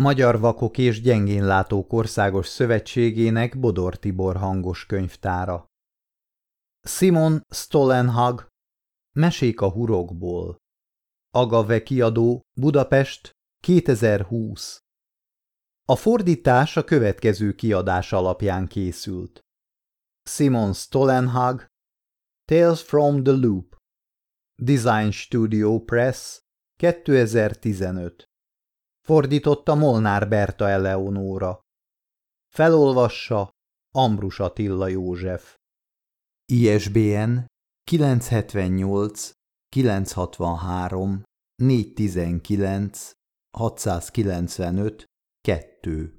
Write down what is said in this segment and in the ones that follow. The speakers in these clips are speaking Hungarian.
Magyar Vakok és Gyengénlátók Országos Szövetségének Bodor Tibor hangos könyvtára. Simon Stolenhag Mesék a hurokból Agave kiadó Budapest 2020 A fordítás a következő kiadás alapján készült. Simon Stolenhag Tales from the Loop Design Studio Press 2015 Fordította Molnár Berta Eleonóra. Felolvassa Ambrus Attila József. ISBN 978 963 419 695 2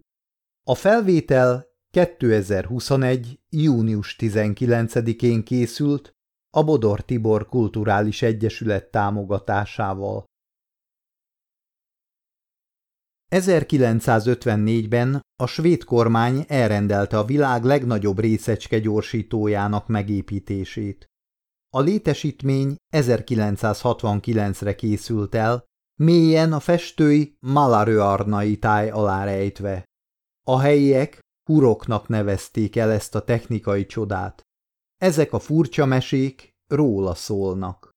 A felvétel 2021. június 19-én készült a Bodor Tibor Kulturális Egyesület támogatásával. 1954-ben a svéd kormány elrendelte a világ legnagyobb részecske gyorsítójának megépítését. A létesítmény 1969-re készült el, mélyen a festői Malaröarnai táj alá rejtve. A helyiek huroknak nevezték el ezt a technikai csodát. Ezek a furcsa mesék róla szólnak.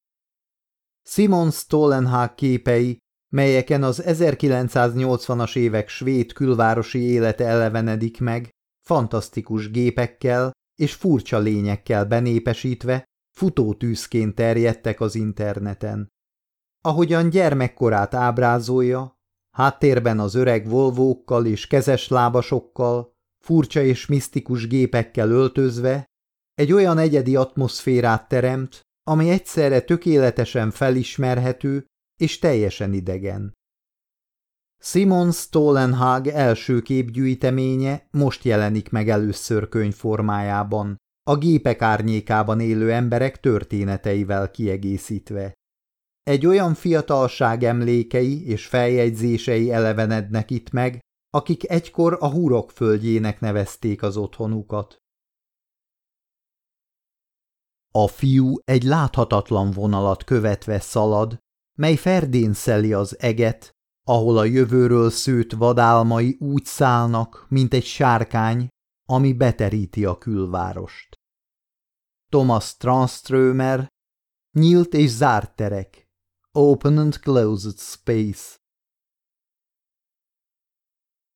Simon Stollenhag képei melyeken az 1980-as évek svéd külvárosi élete elevenedik meg, fantasztikus gépekkel és furcsa lényekkel benépesítve, futótűzként terjedtek az interneten. Ahogyan gyermekkorát ábrázolja, háttérben az öreg volvókkal és kezes lábasokkal, furcsa és misztikus gépekkel öltözve, egy olyan egyedi atmoszférát teremt, ami egyszerre tökéletesen felismerhető és teljesen idegen. Simon Stolenhag első képgyűjteménye most jelenik meg először könyvformájában, a gépek árnyékában élő emberek történeteivel kiegészítve. Egy olyan fiatalság emlékei és feljegyzései elevenednek itt meg, akik egykor a hurok földjének nevezték az otthonukat. A fiú egy láthatatlan vonalat követve szalad, mely ferdén szeli az eget, ahol a jövőről szőtt vadálmai úgy szállnak, mint egy sárkány, ami beteríti a külvárost. Thomas Tranströmer, Nyílt és zárt terek, Open and Closed Space.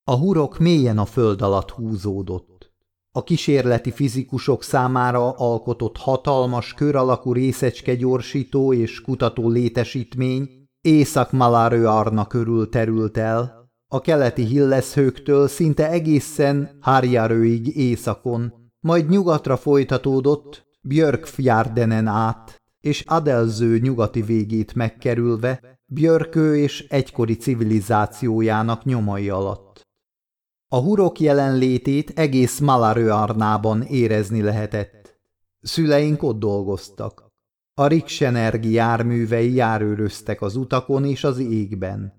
A hurok mélyen a föld alatt húzódott. A kísérleti fizikusok számára alkotott hatalmas kör alakú részecske gyorsító és kutató létesítmény Észak-Malárő Arna körül terült el, a keleti Hilleszhőktől szinte egészen Hárjárőig északon, majd nyugatra folytatódott, Björkfjardenen át, és Adelző nyugati végét megkerülve, Björkő és egykori civilizációjának nyomai alatt. A hurok jelenlétét egész Malaröarnában érezni lehetett. Szüleink ott dolgoztak. A Riksenergi járművei járőröztek az utakon és az égben.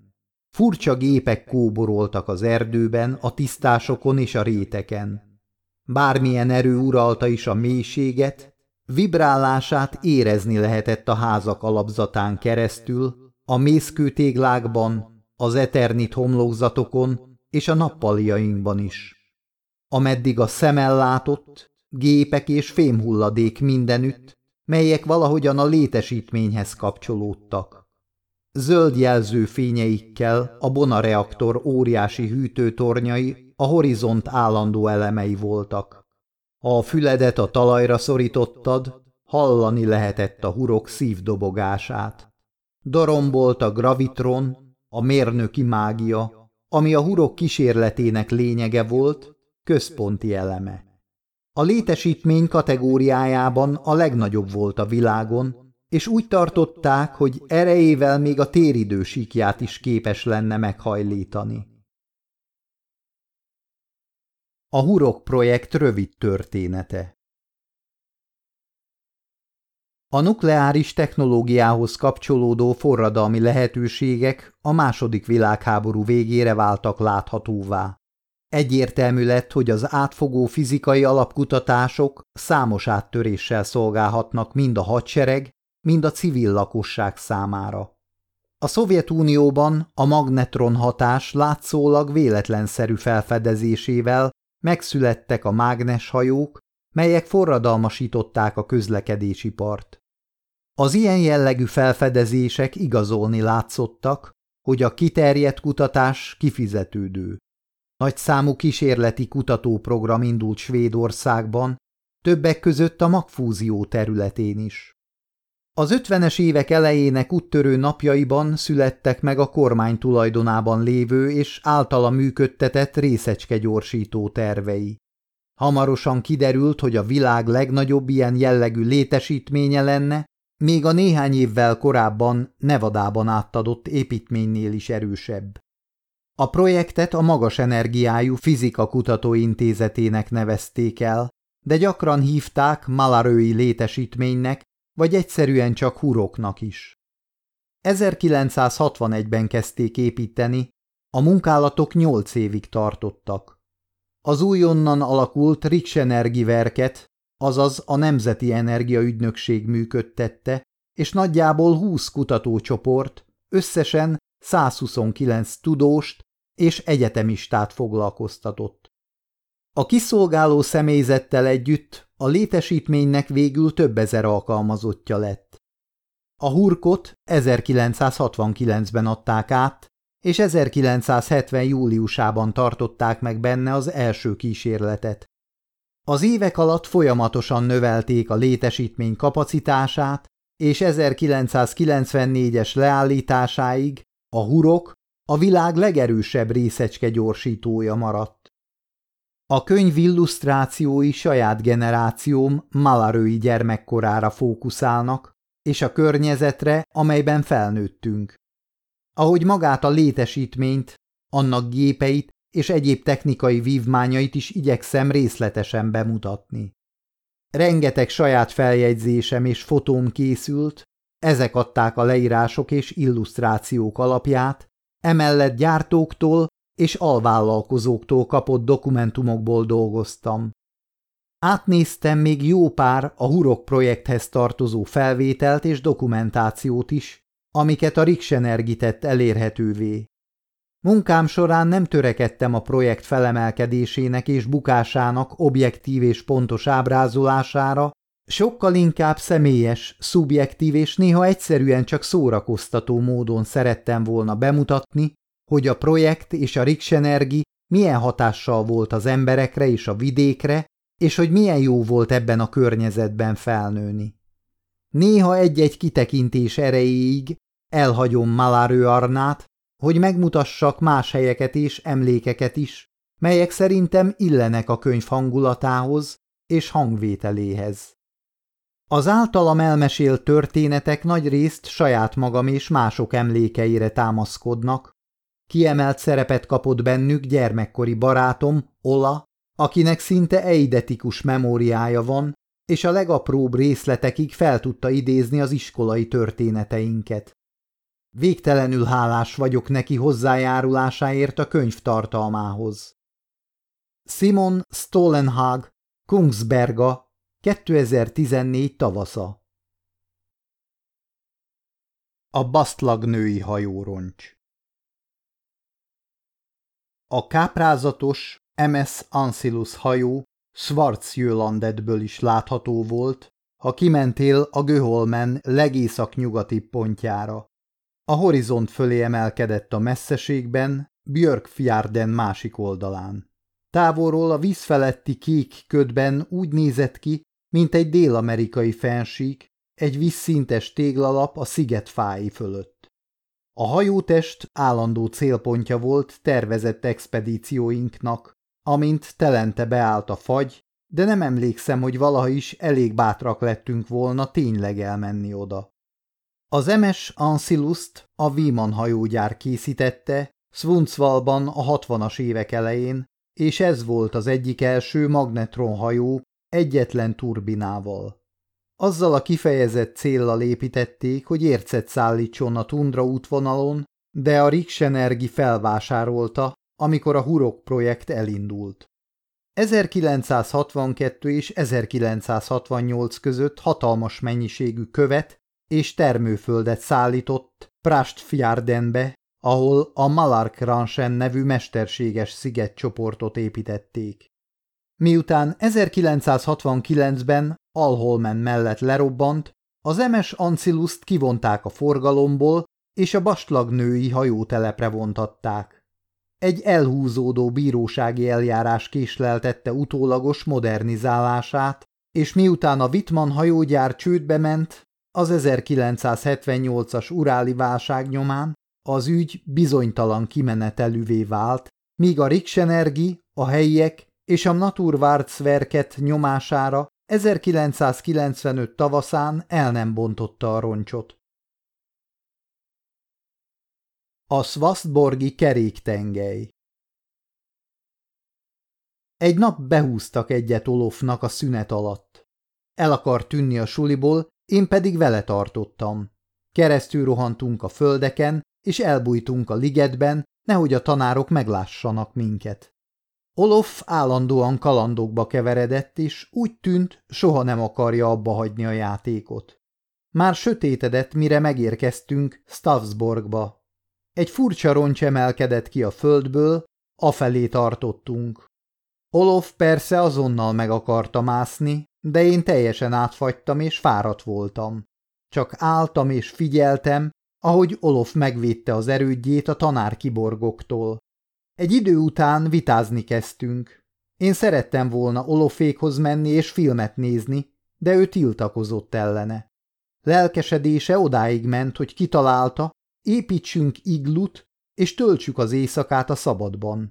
Furcsa gépek kóboroltak az erdőben, a tisztásokon és a réteken. Bármilyen erő uralta is a mélységet, vibrálását érezni lehetett a házak alapzatán keresztül, a mészkőtéglákban, az eternit homlokzatokon, és a nappaliainkban is. Ameddig a szemel látott, gépek és fémhulladék mindenütt, melyek valahogyan a létesítményhez kapcsolódtak. Zöld jelző fényeikkel a bonareaktor óriási hűtőtornyai a horizont állandó elemei voltak. Ha a füledet a talajra szorítottad, hallani lehetett a hurok szívdobogását. Darombolt a gravitron, a mérnöki mágia, ami a hurok kísérletének lényege volt, központi eleme. A létesítmény kategóriájában a legnagyobb volt a világon, és úgy tartották, hogy erejével még a téridő síkját is képes lenne meghajlítani. A Hurok projekt rövid története a nukleáris technológiához kapcsolódó forradalmi lehetőségek a második világháború végére váltak láthatóvá. Egyértelmű lett, hogy az átfogó fizikai alapkutatások számos áttöréssel szolgálhatnak mind a hadsereg, mind a civil lakosság számára. A Szovjetunióban a magnetron hatás látszólag véletlenszerű felfedezésével megszülettek a mágneshajók, melyek forradalmasították a közlekedésipart. Az ilyen jellegű felfedezések igazolni látszottak, hogy a kiterjedt kutatás kifizetődő. Nagy számú kísérleti kutatóprogram indult Svédországban, többek között a magfúzió területén is. Az ötvenes évek elejének úttörő napjaiban születtek meg a kormány tulajdonában lévő és általa működtetett részecskegyorsító tervei. Hamarosan kiderült, hogy a világ legnagyobb ilyen jellegű létesítménye lenne, még a néhány évvel korábban Nevadában átadott építménynél is erősebb. A projektet a Magas Energiájú Fizika Kutatóintézetének nevezték el, de gyakran hívták Malarői létesítménynek, vagy egyszerűen csak huroknak is. 1961-ben kezdték építeni, a munkálatok nyolc évig tartottak. Az újonnan alakult Riksenergiverket, azaz a Nemzeti Energiaügynökség működtette, és nagyjából 20 kutatócsoport, összesen 129 tudóst és egyetemistát foglalkoztatott. A kiszolgáló személyzettel együtt a létesítménynek végül több ezer alkalmazottja lett. A hurkot 1969-ben adták át, és 1970. júliusában tartották meg benne az első kísérletet. Az évek alatt folyamatosan növelték a létesítmény kapacitását, és 1994-es leállításáig a hurok a világ legerősebb részecske gyorsítója maradt. A könyv illusztrációi saját generációm malarői gyermekkorára fókuszálnak, és a környezetre, amelyben felnőttünk. Ahogy magát a létesítményt, annak gépeit és egyéb technikai vívmányait is igyekszem részletesen bemutatni. Rengeteg saját feljegyzésem és fotóm készült, ezek adták a leírások és illusztrációk alapját, emellett gyártóktól és alvállalkozóktól kapott dokumentumokból dolgoztam. Átnéztem még jó pár a Hurok projekthez tartozó felvételt és dokumentációt is, amiket a Riksenergi tett elérhetővé. Munkám során nem törekedtem a projekt felemelkedésének és bukásának objektív és pontos ábrázolására, sokkal inkább személyes, szubjektív és néha egyszerűen csak szórakoztató módon szerettem volna bemutatni, hogy a projekt és a Riksenergi milyen hatással volt az emberekre és a vidékre, és hogy milyen jó volt ebben a környezetben felnőni. Néha egy-egy kitekintés erejéig elhagyom Malárő Arnát, hogy megmutassak más helyeket és emlékeket is, melyek szerintem illenek a könyv hangulatához és hangvételéhez. Az általam elmesélt történetek nagy részt saját magam és mások emlékeire támaszkodnak, Kiemelt szerepet kapott bennük gyermekkori barátom, Ola, akinek szinte eidetikus memóriája van, és a legapróbb részletekig fel tudta idézni az iskolai történeteinket. Végtelenül hálás vagyok neki hozzájárulásáért a könyv tartalmához. Simon Stolenhag, Kungsberga, 2014 tavasza A Basztlag női hajóroncs a káprázatos MS Ancillus hajó Schwarzjölandetből is látható volt, ha kimentél a Göholmen legészak-nyugati pontjára. A horizont fölé emelkedett a messzeségben, Björkfjärden másik oldalán. Távolról a víz feletti kék ködben úgy nézett ki, mint egy dél-amerikai fensík, egy vízszintes téglalap a sziget fái fölött. A hajótest állandó célpontja volt tervezett expedícióinknak, amint telente beállt a fagy, de nem emlékszem, hogy valaha is elég bátrak lettünk volna tényleg elmenni oda. Az MS Ancilust a Víman hajógyár készítette, Svunzvalban a hatvanas évek elején, és ez volt az egyik első magnetronhajó egyetlen turbinával. Azzal a kifejezett céllal építették, hogy ércet szállítson a tundra útvonalon, de a Riksenergi felvásárolta, amikor a Hurok projekt elindult. 1962 és 1968 között hatalmas mennyiségű követ és termőföldet szállított Prastfjárdenbe, ahol a Malark Ranchen nevű mesterséges szigetcsoportot építették. Miután 1969-ben Alholmen mellett lerobbant, az emes Anciluszt kivonták a forgalomból, és a baslagnői hajótelepre vontatták. Egy elhúzódó bírósági eljárás késleltette utólagos modernizálását, és miután a Wittmann hajógyár csődbe ment, az 1978-as uráli válság nyomán az ügy bizonytalan kimenetelűvé vált, míg a Riksenergi, a helyiek és a Naturwarzwerket nyomására 1995 tavaszán el nem bontotta a roncsot. A Svasztborgi keréktengely Egy nap behúztak egyet Olofnak a szünet alatt. El akar tűnni a suliból, én pedig vele tartottam. Keresztül rohantunk a földeken, és elbújtunk a ligetben, nehogy a tanárok meglássanak minket. Olof állandóan kalandokba keveredett, és úgy tűnt, soha nem akarja abba hagyni a játékot. Már sötétedett, mire megérkeztünk Stavsborgba. Egy furcsa roncs emelkedett ki a földből, afelé tartottunk. Olof persze azonnal meg akarta mászni, de én teljesen átfagytam és fáradt voltam. Csak álltam és figyeltem, ahogy Olof megvédte az erődjét a tanárkiborgoktól. Egy idő után vitázni kezdtünk. Én szerettem volna Olofékhoz menni és filmet nézni, de ő tiltakozott ellene. Lelkesedése odáig ment, hogy kitalálta, építsünk iglut, és töltsük az éjszakát a szabadban.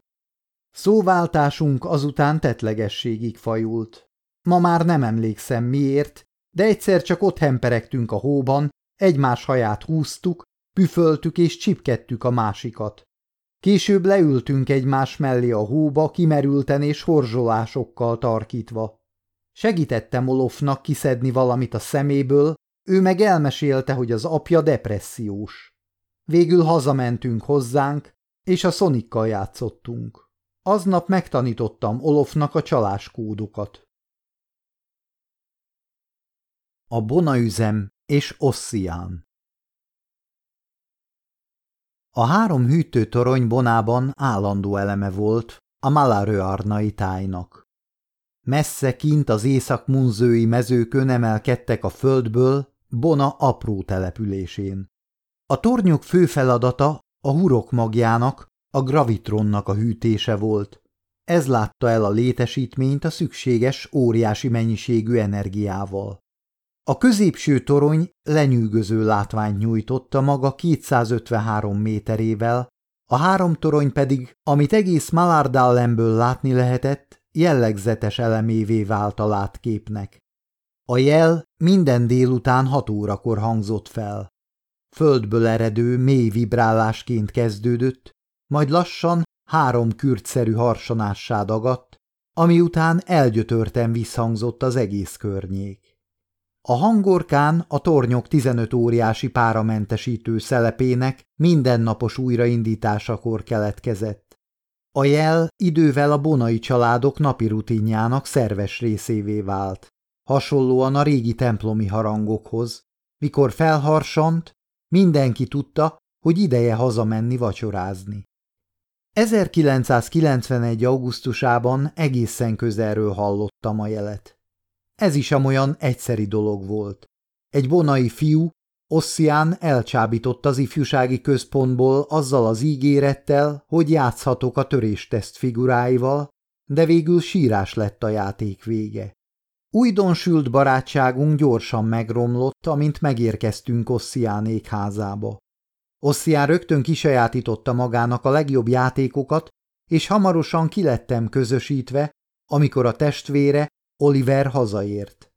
Szóváltásunk azután tetlegességig fajult. Ma már nem emlékszem miért, de egyszer csak ott hemperegtünk a hóban, egymás haját húztuk, püföltük és csipkedtük a másikat. Később leültünk egymás mellé a hóba, kimerülten és horzsolásokkal tarkítva. Segítettem Olofnak kiszedni valamit a szeméből, ő meg elmesélte, hogy az apja depressziós. Végül hazamentünk hozzánk, és a szonikkal játszottunk. Aznap megtanítottam Olofnak a csaláskódokat. A bonaüzem és Osszián A három hűtőtorony Bonában állandó eleme volt a Malarőarnai tájnak. Messze kint az észak-munzői mezőkön emelkedtek a földből Bona apró településén. A tornyok fő feladata a hurok magjának, a gravitronnak a hűtése volt. Ez látta el a létesítményt a szükséges óriási mennyiségű energiával. A középső torony lenyűgöző látványt nyújtotta maga 253 méterével, a három torony pedig, amit egész Malardallemből látni lehetett, jellegzetes elemévé vált a látképnek. A jel minden délután hat órakor hangzott fel. Földből eredő, mély vibrálásként kezdődött, majd lassan három kürtszerű harsonássá dagadt, ami után elgyötörten visszhangzott az egész környék. A hangorkán a tornyok 15 óriási páramentesítő szelepének mindennapos újraindításakor keletkezett. A jel idővel a bonai családok napi rutinjának szerves részévé vált, hasonlóan a régi templomi harangokhoz. Mikor felharsant, mindenki tudta, hogy ideje hazamenni vacsorázni. 1991. augusztusában egészen közelről hallottam a jelet. Ez is amolyan egyszeri dolog volt. Egy bonai fiú, Osszián elcsábított az ifjúsági központból azzal az ígérettel, hogy játszhatok a törésteszt figuráival, de végül sírás lett a játék vége. Újdonsült barátságunk gyorsan megromlott, amint megérkeztünk Osszián égházába. Osszián rögtön kisajátította magának a legjobb játékokat, és hamarosan kilettem közösítve, amikor a testvére Oliver hazaért.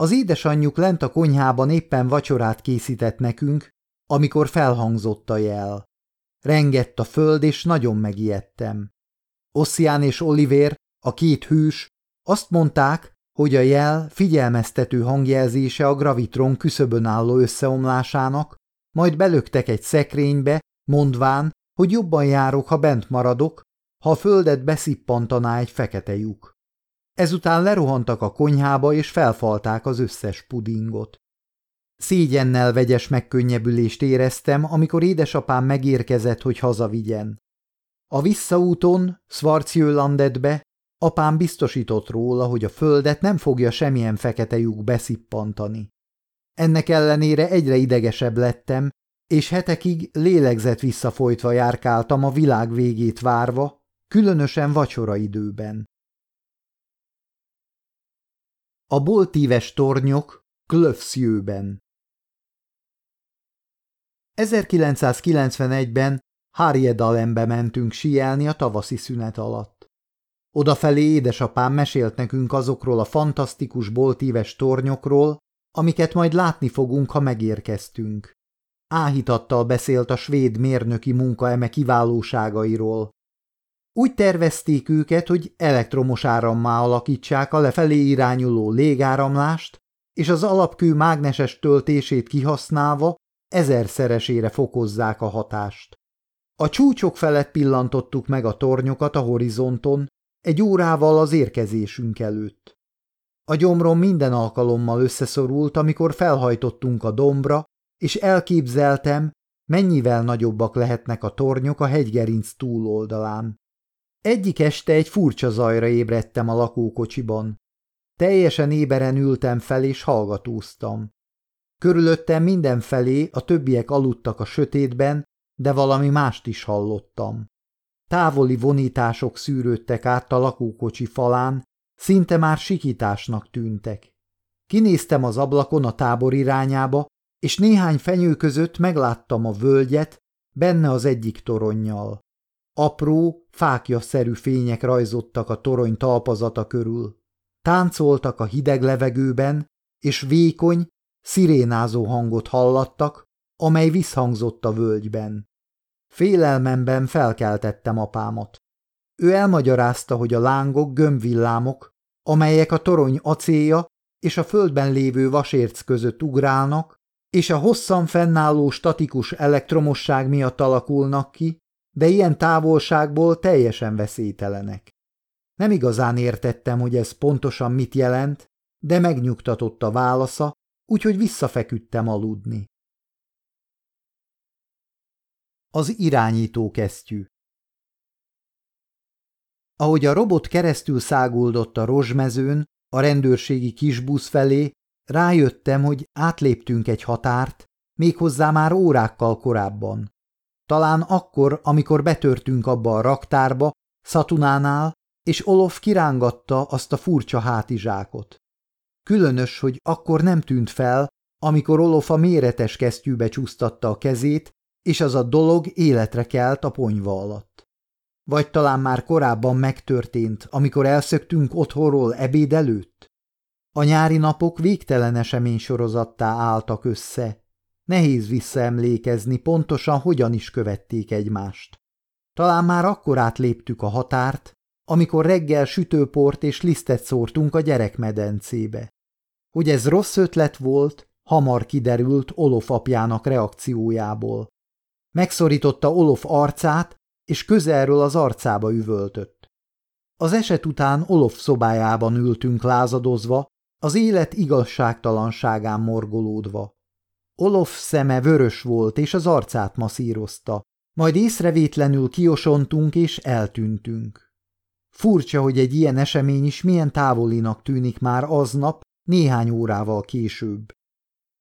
Az édesanyjuk lent a konyhában éppen vacsorát készített nekünk, amikor felhangzott a jel. Rengett a föld, és nagyon megijedtem. Ossian és Oliver, a két hős, azt mondták, hogy a jel figyelmeztető hangjelzése a gravitron küszöbön álló összeomlásának, majd belöktek egy szekrénybe, mondván, hogy jobban járok, ha bent maradok, ha a földet beszippantaná egy fekete lyuk. Ezután lerohantak a konyhába és felfalták az összes pudingot. Szégyennel vegyes megkönnyebbülést éreztem, amikor édesapám megérkezett, hogy hazavigyen. A visszaúton, Svarcjölandetbe, apám biztosított róla, hogy a földet nem fogja semmilyen fekete lyuk beszippantani. Ennek ellenére egyre idegesebb lettem, és hetekig lélegzet visszafolytva járkáltam a világ végét várva, különösen vacsora időben. A boltíves tornyok Klöfszjőben 1991-ben Harjedalembe mentünk síelni a tavaszi szünet alatt. Odafelé édesapám mesélt nekünk azokról a fantasztikus boltíves tornyokról, amiket majd látni fogunk, ha megérkeztünk. Áhítattal beszélt a svéd mérnöki munka eme kiválóságairól. Úgy tervezték őket, hogy elektromos árammá alakítsák a lefelé irányuló légáramlást, és az alapkő mágneses töltését kihasználva ezerszeresére fokozzák a hatást. A csúcsok felett pillantottuk meg a tornyokat a horizonton, egy órával az érkezésünk előtt. A gyomrom minden alkalommal összeszorult, amikor felhajtottunk a dombra, és elképzeltem, mennyivel nagyobbak lehetnek a tornyok a hegygerinc túloldalán. Egyik este egy furcsa zajra ébredtem a lakókocsiban. Teljesen éberen ültem fel és hallgatóztam. Körülöttem mindenfelé a többiek aludtak a sötétben, de valami mást is hallottam. Távoli vonítások szűrődtek át a lakókocsi falán, szinte már sikításnak tűntek. Kinéztem az ablakon a tábor irányába, és néhány fenyő között megláttam a völgyet, benne az egyik toronnyal. Apró, fákja-szerű fények rajzottak a torony talpazata körül. Táncoltak a hideg levegőben, és vékony, szirénázó hangot hallattak, amely visszhangzott a völgyben. Félelmemben felkeltettem apámat. Ő elmagyarázta, hogy a lángok gömbvillámok, amelyek a torony acélja és a földben lévő vasérc között ugrálnak, és a hosszan fennálló statikus elektromosság miatt alakulnak ki, de ilyen távolságból teljesen veszélytelenek. Nem igazán értettem, hogy ez pontosan mit jelent, de megnyugtatott a válasza, úgyhogy visszafeküdtem aludni. Az irányító kesztyű Ahogy a robot keresztül száguldott a rozsmezőn, a rendőrségi kisbusz felé, rájöttem, hogy átléptünk egy határt, méghozzá már órákkal korábban. Talán akkor, amikor betörtünk abba a raktárba, Szatunánál, és Olof kirángatta azt a furcsa hátizsákot. Különös, hogy akkor nem tűnt fel, amikor Olof a méretes kesztyűbe csúsztatta a kezét, és az a dolog életre kelt a ponyva alatt. Vagy talán már korábban megtörtént, amikor elszöktünk otthonról ebéd előtt? A nyári napok végtelen esemény sorozattá álltak össze. Nehéz visszaemlékezni pontosan, hogyan is követték egymást. Talán már akkor átléptük a határt, amikor reggel sütőport és lisztet szórtunk a gyerekmedencébe. Hogy ez rossz ötlet volt, hamar kiderült Olof apjának reakciójából. Megszorította Olof arcát, és közelről az arcába üvöltött. Az eset után Olof szobájában ültünk lázadozva, az élet igazságtalanságán morgolódva. Olof szeme vörös volt, és az arcát masszírozta, majd észrevétlenül kiosontunk és eltűntünk. Furcsa, hogy egy ilyen esemény is milyen távolinak tűnik már aznap, néhány órával később.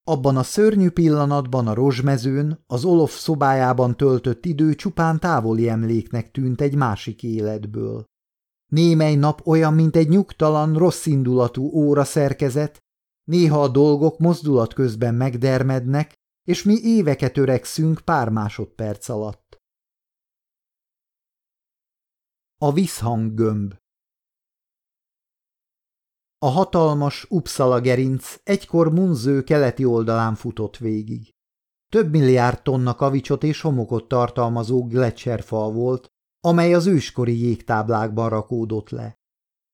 Abban a szörnyű pillanatban a rozsmezőn, az Olof szobájában töltött idő csupán távoli emléknek tűnt egy másik életből. Némely nap olyan, mint egy nyugtalan, rosszindulatú óra szerkezet, néha a dolgok mozdulat közben megdermednek, és mi éveket öregszünk pár másodperc alatt. A visszhanggömb A hatalmas Uppsala gerinc egykor Munző keleti oldalán futott végig. Több milliárd tonna kavicsot és homokot tartalmazó gletszerfal volt, amely az őskori jégtáblákban rakódott le.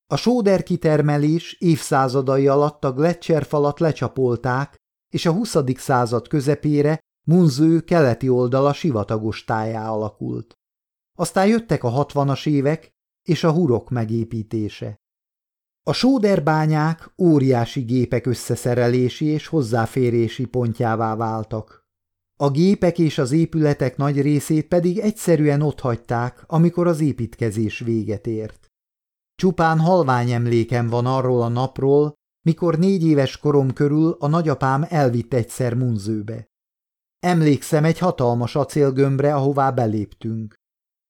A sóder kitermelés évszázadai alatt a gletszerfalat lecsapolták, és a 20. század közepére Munző keleti oldala sivatagos tájá alakult. Aztán jöttek a hatvanas évek és a hurok megépítése. A sóderbányák óriási gépek összeszerelési és hozzáférési pontjává váltak. A gépek és az épületek nagy részét pedig egyszerűen otthagyták, amikor az építkezés véget ért. Csupán halvány emlékem van arról a napról, mikor négy éves korom körül a nagyapám elvitt egyszer munzőbe. Emlékszem egy hatalmas acélgömbre, ahová beléptünk.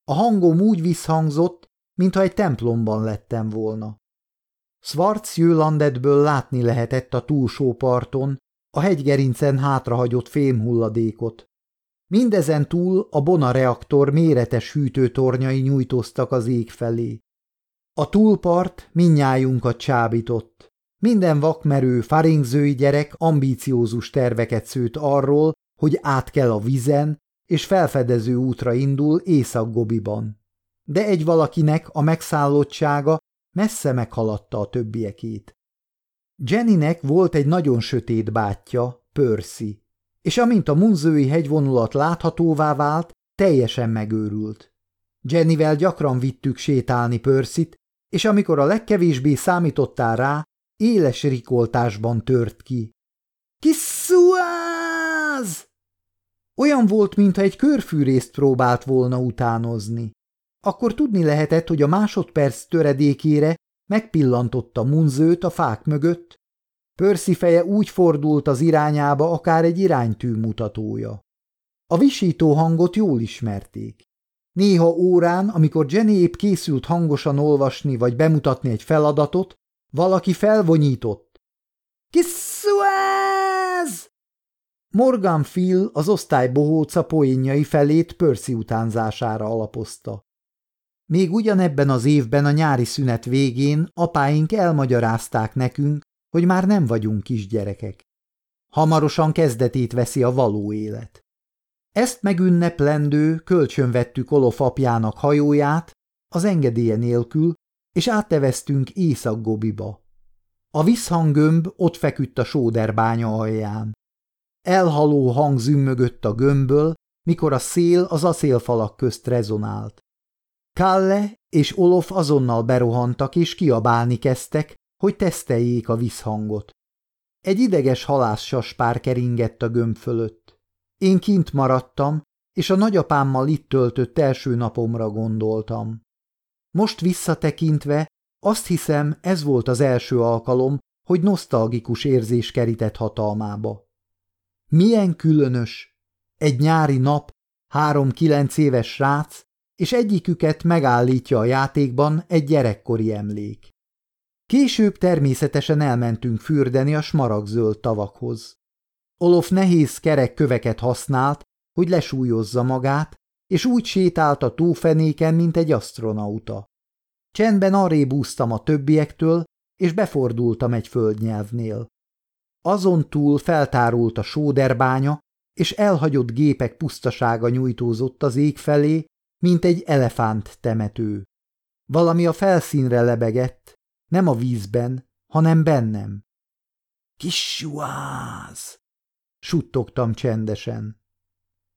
A hangom úgy visszhangzott, mintha egy templomban lettem volna. Schwarzjölandetből látni lehetett a túlsó parton, a hegygerincen hátrahagyott fémhulladékot. Mindezen túl a Bona reaktor méretes hűtőtornyai nyújtóztak az ég felé. A túlpart minnyájunkat csábított. Minden vakmerő, faringzői gyerek ambíciózus terveket szőtt arról, hogy át kell a vizen, és felfedező útra indul Észak-Gobiban. De egy valakinek a megszállottsága messze meghaladta a többiekét. Jennynek volt egy nagyon sötét bátyja, Percy, és amint a munzői hegyvonulat láthatóvá vált, teljesen megőrült. Jennyvel gyakran vittük sétálni Percyt, és amikor a legkevésbé számítottál rá, éles rikoltásban tört ki. Kiszúáz! Olyan volt, mintha egy körfűrészt próbált volna utánozni. Akkor tudni lehetett, hogy a másodperc töredékére megpillantotta munzőt a fák mögött, Pörszi feje úgy fordult az irányába, akár egy iránytű mutatója. A visító hangot jól ismerték. Néha órán, amikor Jenny épp készült hangosan olvasni vagy bemutatni egy feladatot, valaki felvonyított. Kiszúáz! Morgan Phil az osztály bohóca poénjai felét Percy utánzására alapozta. Még ugyanebben az évben a nyári szünet végén apáink elmagyarázták nekünk, hogy már nem vagyunk kisgyerekek. Hamarosan kezdetét veszi a való élet. Ezt megünneplendő kölcsönvettük Olof apjának hajóját, az engedélye nélkül, és átteveztünk Észak-Gobiba. A visszhanggömb ott feküdt a sóderbánya alján. Elhaló hang zümmögött a gömbből, mikor a szél az acélfalak közt rezonált. Kalle és Olof azonnal berohantak és kiabálni kezdtek, hogy teszteljék a visszhangot. Egy ideges halászsaspár keringett a gömb fölött. Én kint maradtam, és a nagyapámmal itt töltött első napomra gondoltam. Most visszatekintve azt hiszem, ez volt az első alkalom, hogy nosztalgikus érzés kerített hatalmába. Milyen különös! Egy nyári nap, három kilenc éves srác, és egyiküket megállítja a játékban egy gyerekkori emlék. Később természetesen elmentünk fürdeni a smaragzöld tavakhoz. Olof nehéz kerek köveket használt, hogy lesúlyozza magát, és úgy sétált a tófenéken, mint egy asztronauta. Csendben arrébb úsztam a többiektől, és befordultam egy földnyelvnél. Azon túl feltárult a sóderbánya, és elhagyott gépek pusztasága nyújtózott az ég felé, mint egy elefánt temető. Valami a felszínre lebegett, nem a vízben, hanem bennem. Kissuáz! Suttogtam csendesen.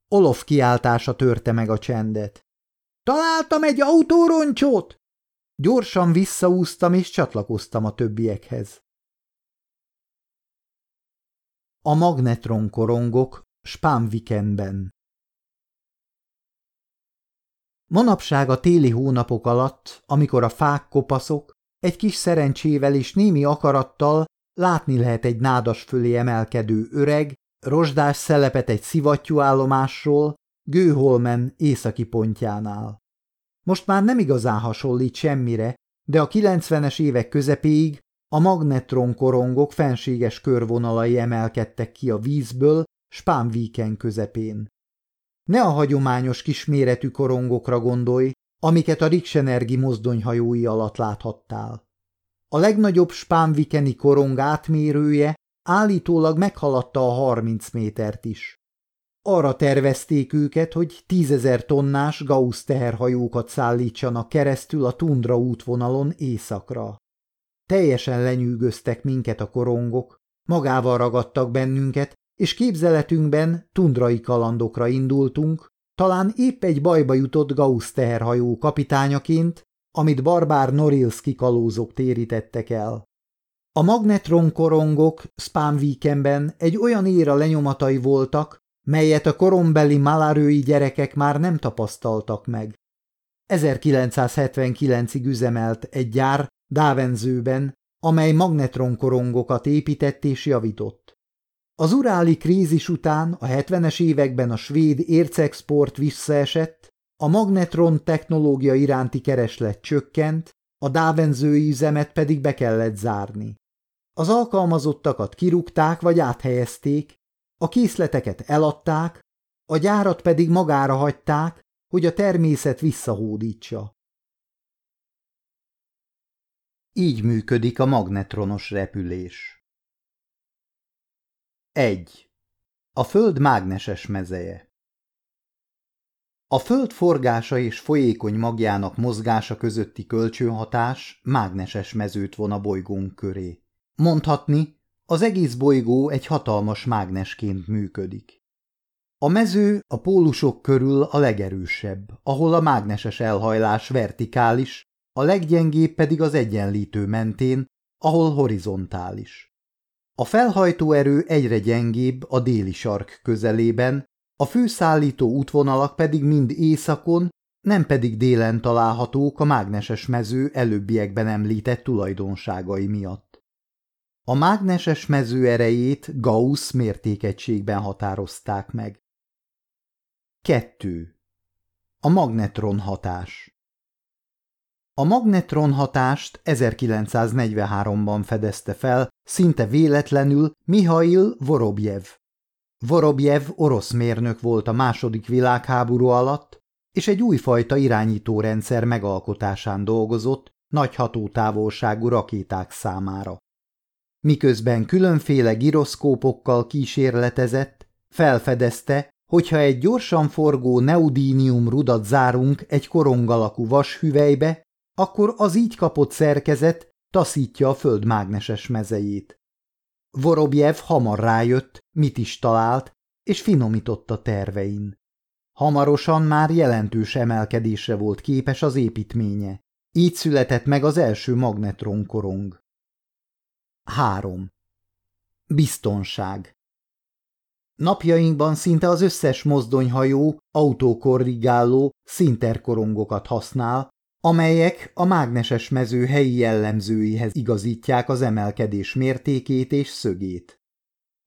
Olof kiáltása törte meg a csendet. Találtam egy autóroncsot! Gyorsan visszaúztam és csatlakoztam a többiekhez. A magnetron korongok Spánvikenben Manapság a téli hónapok alatt, amikor a fák kopaszok, egy kis szerencsével és némi akarattal látni lehet egy nádas fölé emelkedő öreg, rozsdás szelepet egy szivattyúállomásról, Gőholmen északi pontjánál. Most már nem igazán hasonlít semmire, de a 90-es évek közepéig a magnetron korongok fenséges körvonalai emelkedtek ki a vízből Spánvíken közepén. Ne a hagyományos kisméretű korongokra gondolj, amiket a Riksenergi mozdonyhajói alatt láthattál. A legnagyobb spánvikeni korong átmérője állítólag meghaladta a 30 métert is. Arra tervezték őket, hogy tízezer tonnás Gauss teherhajókat szállítsanak keresztül a tundra útvonalon északra. Teljesen lenyűgöztek minket a korongok, magával ragadtak bennünket, és képzeletünkben tundrai kalandokra indultunk, talán épp egy bajba jutott Gauss teherhajó kapitányaként, amit barbár Norilski kalózok térítettek el. A magnetron korongok Spamweekenben egy olyan éra lenyomatai voltak, melyet a korombeli malarői gyerekek már nem tapasztaltak meg. 1979-ig üzemelt egy gyár Dávenzőben, amely magnetronkorongokat épített és javított. Az uráli krízis után a 70-es években a svéd ércexport visszaesett, a magnetron technológia iránti kereslet csökkent, a dávenzői üzemet pedig be kellett zárni. Az alkalmazottakat kirúgták vagy áthelyezték, a készleteket eladták, a gyárat pedig magára hagyták, hogy a természet visszahódítsa. Így működik a magnetronos repülés. 1. A Föld mágneses mezeje A Föld forgása és folyékony magjának mozgása közötti kölcsönhatás mágneses mezőt von a bolygónk köré. Mondhatni, az egész bolygó egy hatalmas mágnesként működik. A mező a pólusok körül a legerősebb, ahol a mágneses elhajlás vertikális, a leggyengébb pedig az egyenlítő mentén, ahol horizontális. A felhajtó erő egyre gyengébb a déli sark közelében, a főszállító útvonalak pedig mind északon, nem pedig délen találhatók a mágneses mező előbbiekben említett tulajdonságai miatt. A mágneses mező erejét Gauss mértékegységben határozták meg. 2. A magnetron hatás A magnetron hatást 1943-ban fedezte fel, szinte véletlenül Mihail Vorobjev. Vorobjev orosz mérnök volt a második világháború alatt, és egy újfajta irányítórendszer megalkotásán dolgozott nagy hatótávolságú rakéták számára. Miközben különféle giroszkópokkal kísérletezett, felfedezte, Hogyha egy gyorsan forgó neudínium rudat zárunk egy korong alakú vashüvelybe, akkor az így kapott szerkezet taszítja a föld mágneses mezejét. Vorobjev hamar rájött, mit is talált, és finomította tervein. Hamarosan már jelentős emelkedésre volt képes az építménye. Így született meg az első magnetronkorong. 3. Biztonság Napjainkban szinte az összes mozdonyhajó autókorrigáló szinterkorongokat használ, amelyek a mágneses mező helyi jellemzőihez igazítják az emelkedés mértékét és szögét.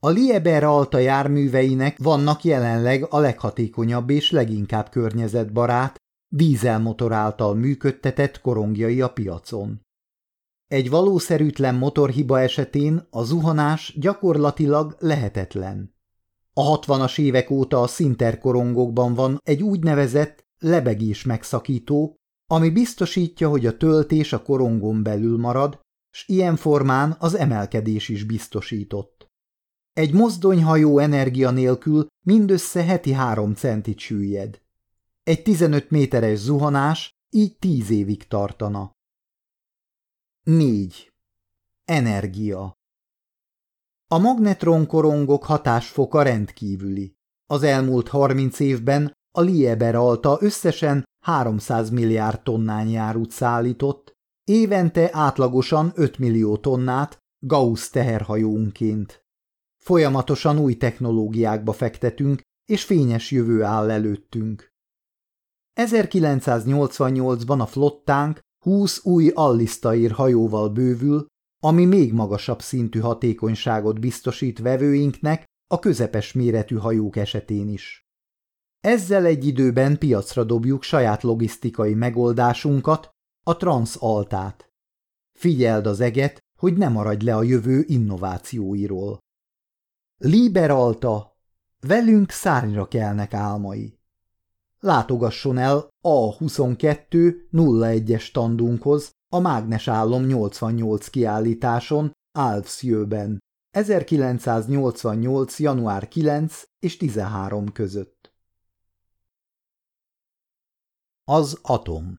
A Lieber Alta járműveinek vannak jelenleg a leghatékonyabb és leginkább környezetbarát, dízelmotor által működtetett korongjai a piacon. Egy valószerűtlen motorhiba esetén a zuhanás gyakorlatilag lehetetlen. A hatvanas évek óta a szinterkorongokban van egy úgynevezett lebegés megszakító, ami biztosítja, hogy a töltés a korongon belül marad, s ilyen formán az emelkedés is biztosított. Egy mozdonyhajó energia nélkül mindössze heti három centit süllyed. Egy 15 méteres zuhanás így tíz évig tartana. 4. Energia a magnetronkorongok hatásfoka rendkívüli. Az elmúlt 30 évben a Lieber alta összesen 300 milliárd tonnányi árut szállított, évente átlagosan 5 millió tonnát Gauss teherhajónként. Folyamatosan új technológiákba fektetünk, és fényes jövő áll előttünk. 1988-ban a flottánk 20 új Allistair hajóval bővül, ami még magasabb szintű hatékonyságot biztosít vevőinknek a közepes méretű hajók esetén is. Ezzel egy időben piacra dobjuk saját logisztikai megoldásunkat, a Transaltát. Figyeld az eget, hogy ne maradj le a jövő innovációiról. Liberalta, velünk szárnyra kelnek álmai. Látogasson el a 22 01-es standunkhoz, a Mágnes Állom 88 kiállításon Alfsjöben 1988. január 9 és 13 között. Az atom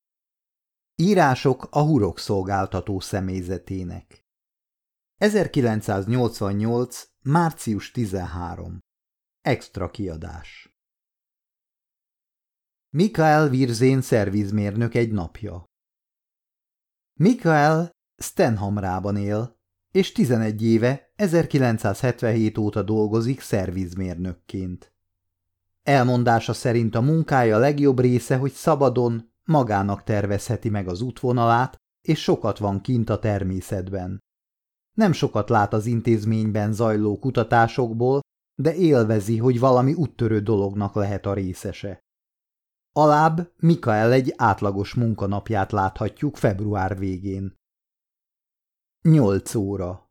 Írások a hurok szolgáltató személyzetének 1988. március 13. Extra kiadás Mikael Virzén szervizmérnök egy napja Mikael Stenhamrában él, és 11 éve, 1977 óta dolgozik szervizmérnökként. Elmondása szerint a munkája legjobb része, hogy szabadon, magának tervezheti meg az útvonalát, és sokat van kint a természetben. Nem sokat lát az intézményben zajló kutatásokból, de élvezi, hogy valami úttörő dolognak lehet a részese. Alább Mikael egy átlagos munkanapját láthatjuk február végén. 8 óra.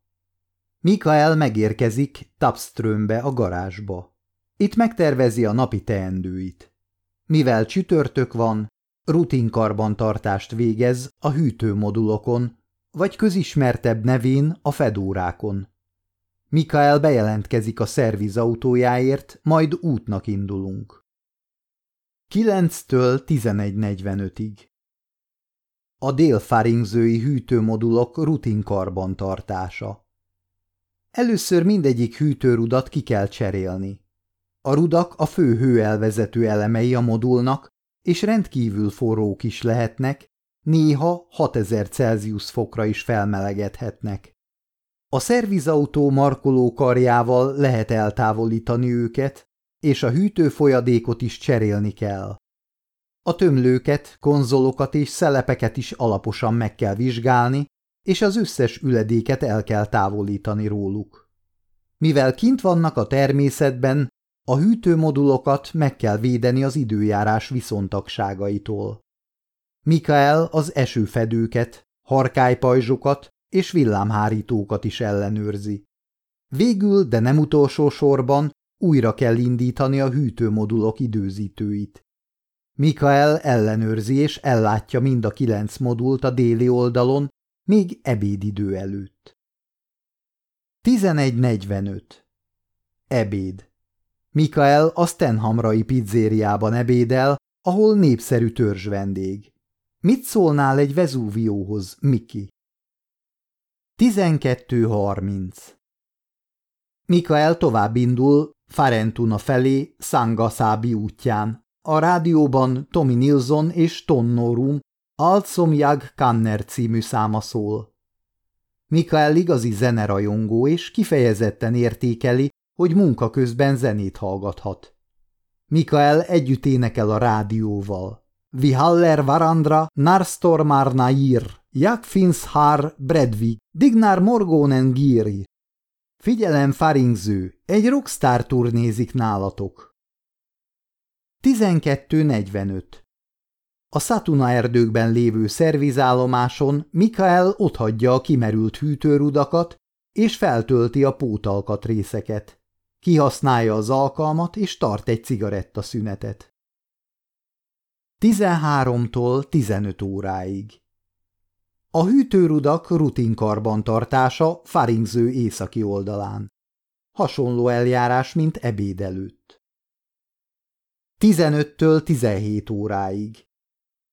Mikael megérkezik Tapströmbe a garázsba. Itt megtervezi a napi teendőit. Mivel csütörtök van, rutinkarbantartást végez a hűtőmodulokon, vagy közismertebb nevén a fedórákon. Mikael bejelentkezik a szervizautójáért, majd útnak indulunk. 9-től 11.45-ig A délfaringzői hűtőmodulok rutinkarbantartása Először mindegyik hűtőrudat ki kell cserélni. A rudak a fő hőelvezető elemei a modulnak, és rendkívül forrók is lehetnek, néha 6000 Celsius fokra is felmelegedhetnek. A szervizautó markoló karjával lehet eltávolítani őket, és a hűtőfolyadékot is cserélni kell. A tömlőket, konzolokat és szelepeket is alaposan meg kell vizsgálni, és az összes üledéket el kell távolítani róluk. Mivel kint vannak a természetben, a hűtőmodulokat meg kell védeni az időjárás viszontagságaitól. Mikael az esőfedőket, harkálypajzsokat és villámhárítókat is ellenőrzi. Végül, de nem utolsó sorban újra kell indítani a hűtőmodulok időzítőit. Mikael ellenőrzi és ellátja mind a kilenc modult a déli oldalon, még ebédidő előtt. 11.45 Ebéd Mikael a Stenhamrai pizzériában ebédel, ahol népszerű törzs vendég. Mit szólnál egy Vezúvióhoz, Miki? 12.30 Mikael tovább indul Farentuna felé Sangaszábi útján. A rádióban Tommy Nilsson és Tonnorum Altsomjag Kanner című száma szól. Mikael igazi zenerajongó és kifejezetten értékeli, hogy munka közben zenét hallgathat. Mikael együtt énekel a rádióval. Vi haller varandra narstormar nair, jak finns har bredvi, dignar morgónen gíri. Figyelem, faringző, egy rockstar turnézik nálatok. 12.45 A Satuna erdőkben lévő szervizállomáson Mikael otthagyja a kimerült hűtőrudakat, és feltölti a pótalkat részeket. Kihasználja az alkalmat, és tart egy cigaretta szünetet. 13-tól 15 óráig A hűtőrudak rutinkarbantartása Faringző északi oldalán. Hasonló eljárás, mint ebéd előtt. 15-től 17 óráig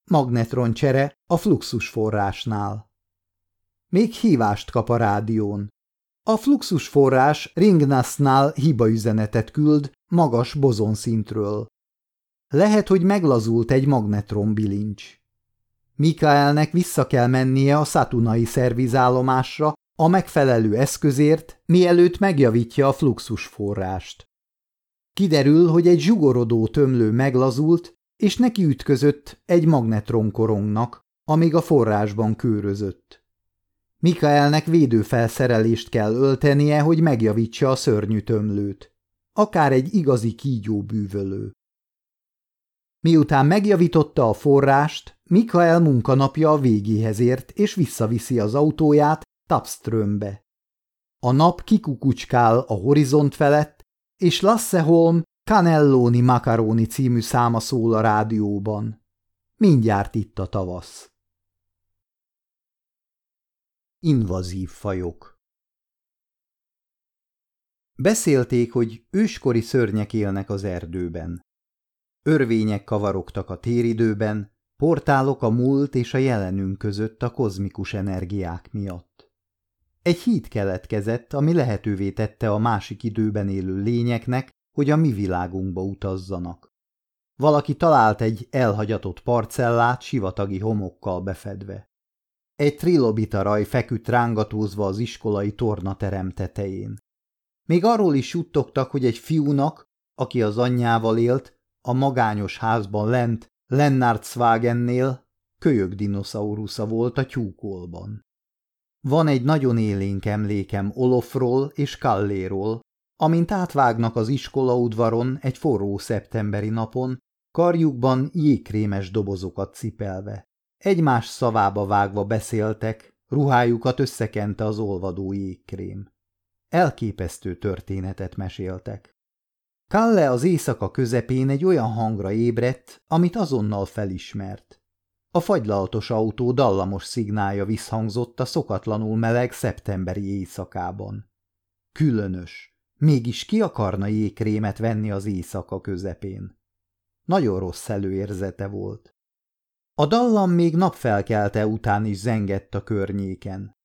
Magnetroncsere a fluxus forrásnál. Még hívást kap a rádión. A fluxus forrás Ringnasnál hibaüzenetet küld magas bozonszintről. Lehet, hogy meglazult egy magnetron bilincs. Mikaelnek vissza kell mennie a szatunai szervizállomásra a megfelelő eszközért, mielőtt megjavítja a fluxus forrást. Kiderül, hogy egy zsugorodó tömlő meglazult, és neki ütközött egy magnetronkorongnak, amíg a forrásban kőrözött. Mikaelnek védőfelszerelést kell öltenie, hogy megjavítsa a szörnyű tömlőt. Akár egy igazi kígyó bűvölő. Miután megjavította a forrást, Mikael munkanapja a végéhez ért, és visszaviszi az autóját Tapströmbe. A nap kikukucskál a horizont felett, és Lasse Holm Canelloni Macaroni című száma szól a rádióban. Mindjárt itt a tavasz. Invazív fajok Beszélték, hogy őskori szörnyek élnek az erdőben. Örvények kavarogtak a téridőben, portálok a múlt és a jelenünk között a kozmikus energiák miatt. Egy híd keletkezett, ami lehetővé tette a másik időben élő lényeknek, hogy a mi világunkba utazzanak. Valaki talált egy elhagyatott parcellát sivatagi homokkal befedve. Egy trilobita raj feküdt rángatózva az iskolai tornaterem tetején. Még arról is suttogtak, hogy egy fiúnak, aki az anyjával élt, a magányos házban lent, Lennart Swagennél, kölyök dinoszaurusza volt a tyúkolban. Van egy nagyon élénk emlékem Olofról és Kalléról, amint átvágnak az iskola udvaron egy forró szeptemberi napon, karjukban jégkrémes dobozokat cipelve. Egymás szavába vágva beszéltek, ruhájukat összekente az olvadó jégkrém. Elképesztő történetet meséltek. Kalle az éjszaka közepén egy olyan hangra ébredt, amit azonnal felismert. A fagylaltos autó dallamos szignálja visszhangzott a szokatlanul meleg szeptemberi éjszakában. Különös. Mégis ki akarna jégkrémet venni az éjszaka közepén? Nagyon rossz előérzete volt. A dallam még napfelkelte után is zengett a környéken.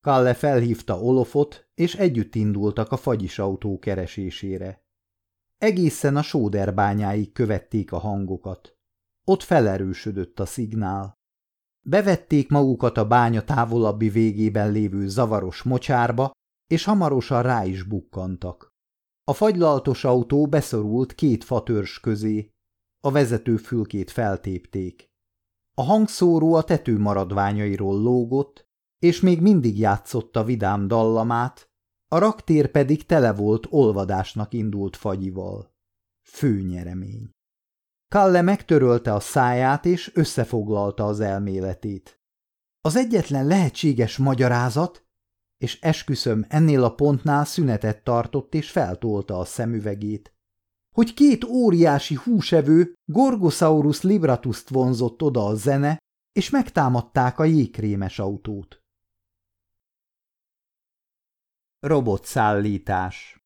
Kalle felhívta Olofot, és együtt indultak a fagyis autó keresésére. Egészen a sóder bányáig követték a hangokat. Ott felerősödött a szignál. Bevették magukat a bánya távolabbi végében lévő zavaros mocsárba, és hamarosan rá is bukkantak. A fagylaltos autó beszorult két fatörs közé, a vezetőfülkét feltépték. A hangszóró a tető maradványairól lógott, és még mindig játszotta vidám dallamát, a raktér pedig tele volt olvadásnak indult fagyival. Főnyeremény. Kalle megtörölte a száját, és összefoglalta az elméletét. Az egyetlen lehetséges magyarázat, és esküszöm ennél a pontnál szünetet tartott és feltolta a szemüvegét, hogy két óriási húsevő Gorgosaurus libratuszt vonzott oda a zene, és megtámadták a jégkrémes autót. Robotszállítás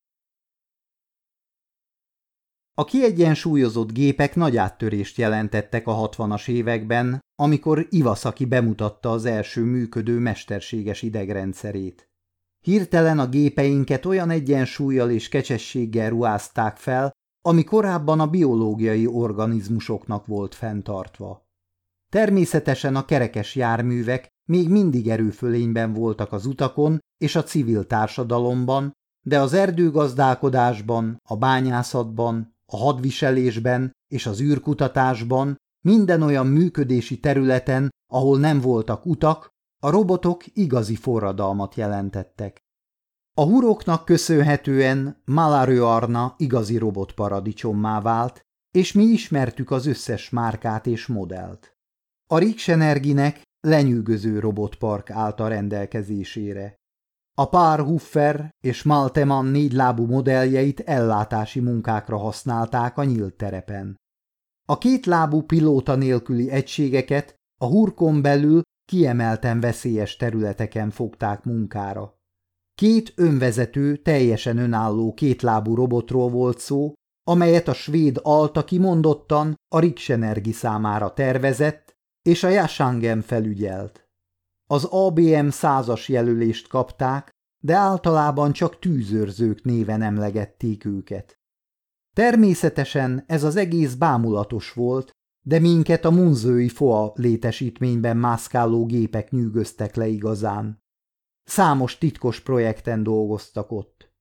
A kiegyensúlyozott gépek nagy áttörést jelentettek a hatvanas években, amikor Iwasaki bemutatta az első működő mesterséges idegrendszerét. Hirtelen a gépeinket olyan egyensúlyjal és kecsességgel ruházták fel, ami korábban a biológiai organizmusoknak volt fenntartva. Természetesen a kerekes járművek még mindig erőfölényben voltak az utakon és a civil társadalomban, de az erdőgazdálkodásban, a bányászatban, a hadviselésben és az űrkutatásban, minden olyan működési területen, ahol nem voltak utak, a robotok igazi forradalmat jelentettek. A huroknak köszönhetően Malaröarna igazi robotparadicsommá vált, és mi ismertük az összes márkát és modellt. A Rixenerginek lenyűgöző robotpark állt a rendelkezésére. A pár Huffer és Malteman négylábú modelljeit ellátási munkákra használták a nyílt terepen. A kétlábú pilóta nélküli egységeket a hurkon belül kiemelten veszélyes területeken fogták munkára. Két önvezető, teljesen önálló kétlábú robotról volt szó, amelyet a svéd Alta kimondottan a Riksenergi számára tervezett, és a Jasangem felügyelt. Az ABM százas jelölést kapták, de általában csak tűzőrzők néven emlegették őket. Természetesen ez az egész bámulatos volt, de minket a munzői FOA létesítményben mászkáló gépek nyűgöztek le igazán. Számos titkos projekten dolgoztak ott.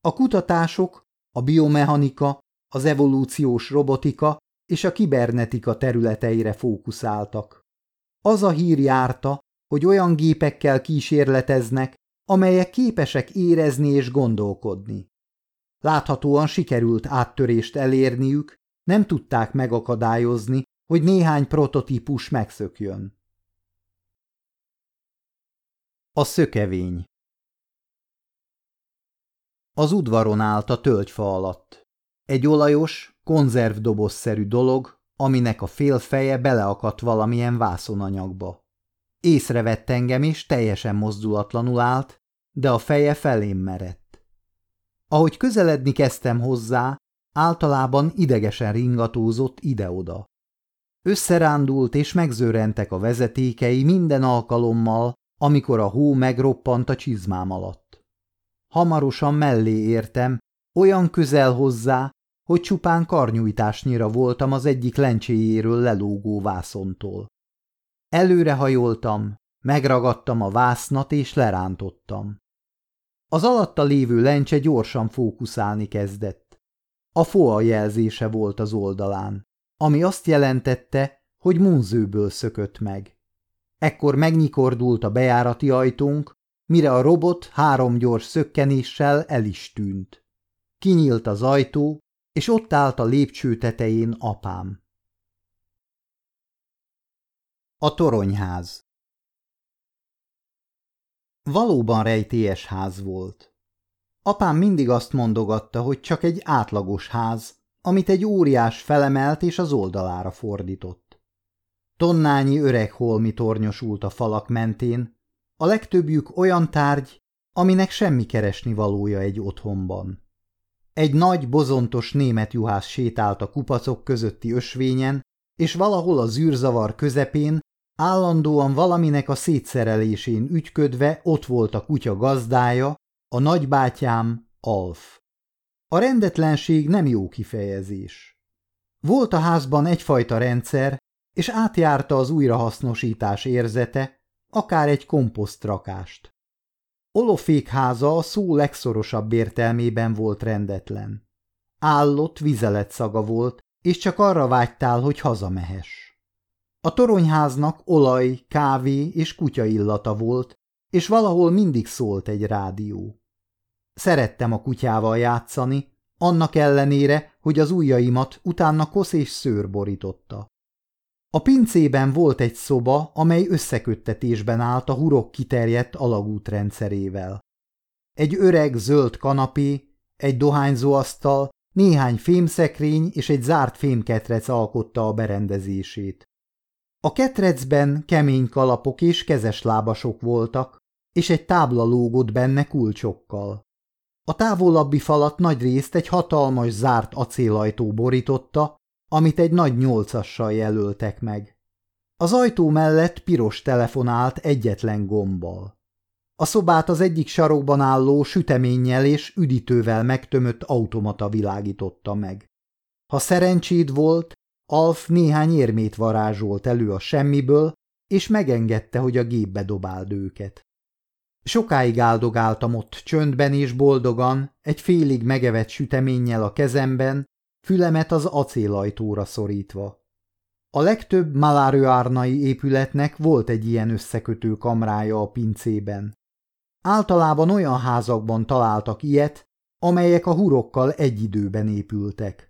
A kutatások, a biomechanika, az evolúciós robotika és a kibernetika területeire fókuszáltak. Az a hír járta, hogy olyan gépekkel kísérleteznek, amelyek képesek érezni és gondolkodni. Láthatóan sikerült áttörést elérniük, nem tudták megakadályozni, hogy néhány prototípus megszökjön. A szökevény Az udvaron állt a tölgyfa alatt. Egy olajos, konzervdobozszerű dolog, aminek a fél feje beleakadt valamilyen vászonanyagba. Észrevett engem, és teljesen mozdulatlanul állt, de a feje felém merett. Ahogy közeledni kezdtem hozzá, általában idegesen ringatózott ide-oda. Összerándult és megzőrentek a vezetékei minden alkalommal, amikor a hó megroppant a csizmám alatt. Hamarosan mellé értem, olyan közel hozzá, hogy csupán karnyújtásnyira voltam az egyik lencséjéről lelógó vászontól. Előrehajoltam, Megragadtam a vásznat és lerántottam. Az alatta lévő lencse gyorsan fókuszálni kezdett. A FOA jelzése volt az oldalán, ami azt jelentette, hogy munzőből szökött meg. Ekkor megnyikordult a bejárati ajtónk, mire a robot három gyors szökkenéssel el is tűnt. Kinyílt az ajtó, és ott állt a lépcső tetején apám. A toronyház Valóban rejtélyes ház volt. Apám mindig azt mondogatta, hogy csak egy átlagos ház, amit egy óriás felemelt és az oldalára fordított. Tonnányi öreg holmi tornyosult a falak mentén, a legtöbbjük olyan tárgy, aminek semmi keresni valója egy otthonban. Egy nagy, bozontos német juhász sétált a kupacok közötti ösvényen, és valahol az űrzavar közepén, állandóan valaminek a szétszerelésén ügyködve ott volt a kutya gazdája, a nagybátyám, Alf. A rendetlenség nem jó kifejezés. Volt a házban egyfajta rendszer, és átjárta az újrahasznosítás érzete, akár egy komposztrakást. Olofék háza a szó legszorosabb értelmében volt rendetlen. Állott vizelet szaga volt, és csak arra vágytál, hogy hazamehess. A toronyháznak olaj, kávé és kutya illata volt, és valahol mindig szólt egy rádió. Szerettem a kutyával játszani, annak ellenére, hogy az ujjaimat utána kosz és szőr borította. A pincében volt egy szoba, amely összeköttetésben állt a hurok kiterjedt alagút rendszerével. Egy öreg zöld kanapé, egy dohányzóasztal, néhány fémszekrény és egy zárt fémketrec alkotta a berendezését. A ketrecben kemény kalapok és kezes lábasok voltak, és egy tábla lógott benne kulcsokkal. A távolabbi falat nagy részt egy hatalmas zárt acélajtó borította, amit egy nagy nyolcassal jelöltek meg. Az ajtó mellett piros telefonált egyetlen gombbal. A szobát az egyik sarokban álló süteménnyel és üdítővel megtömött automata világította meg. Ha szerencséd volt, Alf néhány érmét varázsolt elő a semmiből, és megengedte, hogy a gépbe dobáld őket. Sokáig áldogáltam ott csöndben és boldogan, egy félig megevett süteménnyel a kezemben, fülemet az acélajtóra szorítva. A legtöbb malárőárnai épületnek volt egy ilyen összekötő kamrája a pincében. Általában olyan házakban találtak ilyet, amelyek a hurokkal egy időben épültek.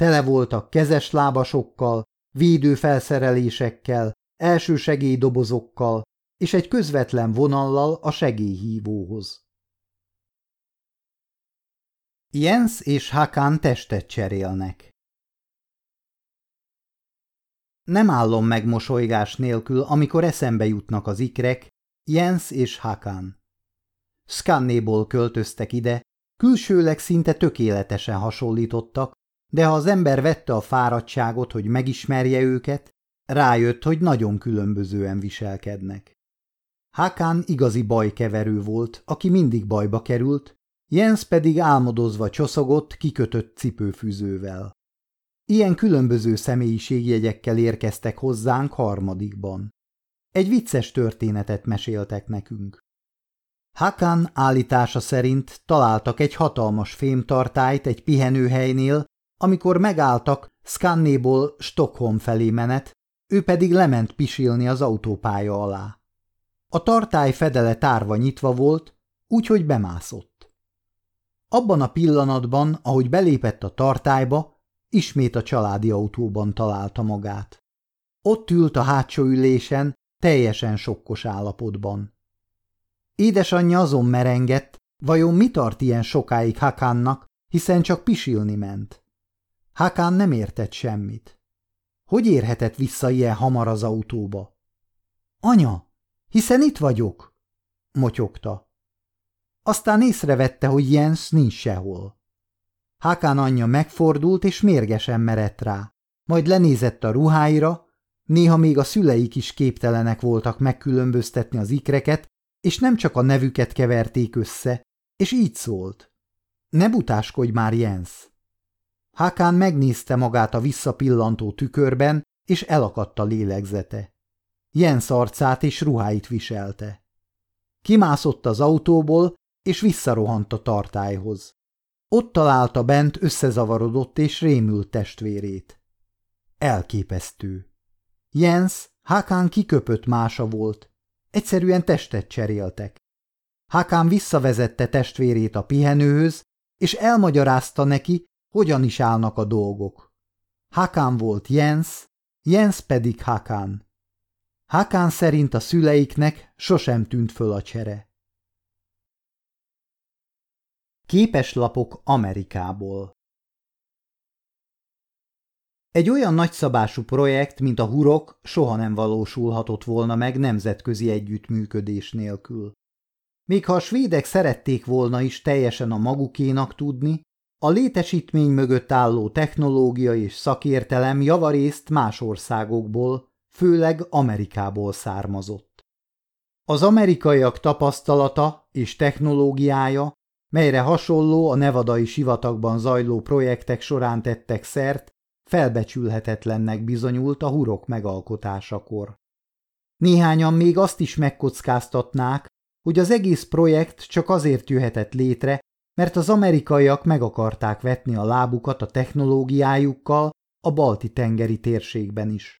Tele voltak kezes lábasokkal, védőfelszerelésekkel, elsősegélydobozokkal és egy közvetlen vonallal a segélyhívóhoz. Jens és Hakan testet cserélnek. Nem állom meg mosolygás nélkül, amikor eszembe jutnak az ikrek, Jens és Hakan. Skannéból költöztek ide, külsőleg szinte tökéletesen hasonlítottak, de ha az ember vette a fáradtságot, hogy megismerje őket, rájött, hogy nagyon különbözően viselkednek. Hakan igazi bajkeverő volt, aki mindig bajba került, Jens pedig álmodozva csoszogott kikötött cipőfűzővel. Ilyen különböző személyiségjegyekkel érkeztek hozzánk harmadikban. Egy vicces történetet meséltek nekünk. Hakan állítása szerint találtak egy hatalmas fémtartályt egy pihenőhelynél, amikor megálltak Skannéból Stockholm felé menet, ő pedig lement pisilni az autópálya alá. A tartály fedele tárva nyitva volt, úgyhogy bemászott. Abban a pillanatban, ahogy belépett a tartályba, ismét a családi autóban találta magát. Ott ült a hátsó ülésen, teljesen sokkos állapotban. Édesanyja azon merengett, vajon mi tart ilyen sokáig Hakánnak, hiszen csak pisilni ment. Hakán nem értett semmit. Hogy érhetett vissza ilyen hamar az autóba? Anya, hiszen itt vagyok, motyogta. Aztán észrevette, hogy Jens nincs sehol. Hákán anyja megfordult és mérgesen merett rá, majd lenézett a ruháira, néha még a szüleik is képtelenek voltak megkülönböztetni az ikreket, és nem csak a nevüket keverték össze, és így szólt. Ne butáskodj már, Jens! Hákán megnézte magát a visszapillantó tükörben, és elakadt a lélegzete. Jens arcát és ruháit viselte. Kimászott az autóból, és visszarohant a tartályhoz. Ott találta bent összezavarodott és rémült testvérét. Elképesztő. Jens, Hákán kiköpött mása volt. Egyszerűen testet cseréltek. Hákán visszavezette testvérét a pihenőhöz, és elmagyarázta neki, hogyan is állnak a dolgok. Hákán volt Jens, Jens pedig Hákán. Hákán szerint a szüleiknek sosem tűnt föl a csere. Képeslapok Amerikából Egy olyan nagyszabású projekt, mint a Hurok, soha nem valósulhatott volna meg nemzetközi együttműködés nélkül. Még ha a svédek szerették volna is teljesen a magukénak tudni, a létesítmény mögött álló technológia és szakértelem javarészt más országokból, főleg Amerikából származott. Az amerikaiak tapasztalata és technológiája, melyre hasonló a nevadai sivatagban zajló projektek során tettek szert, felbecsülhetetlennek bizonyult a hurok megalkotásakor. Néhányan még azt is megkockáztatnák, hogy az egész projekt csak azért jöhetett létre, mert az amerikaiak meg akarták vetni a lábukat a technológiájukkal a balti-tengeri térségben is.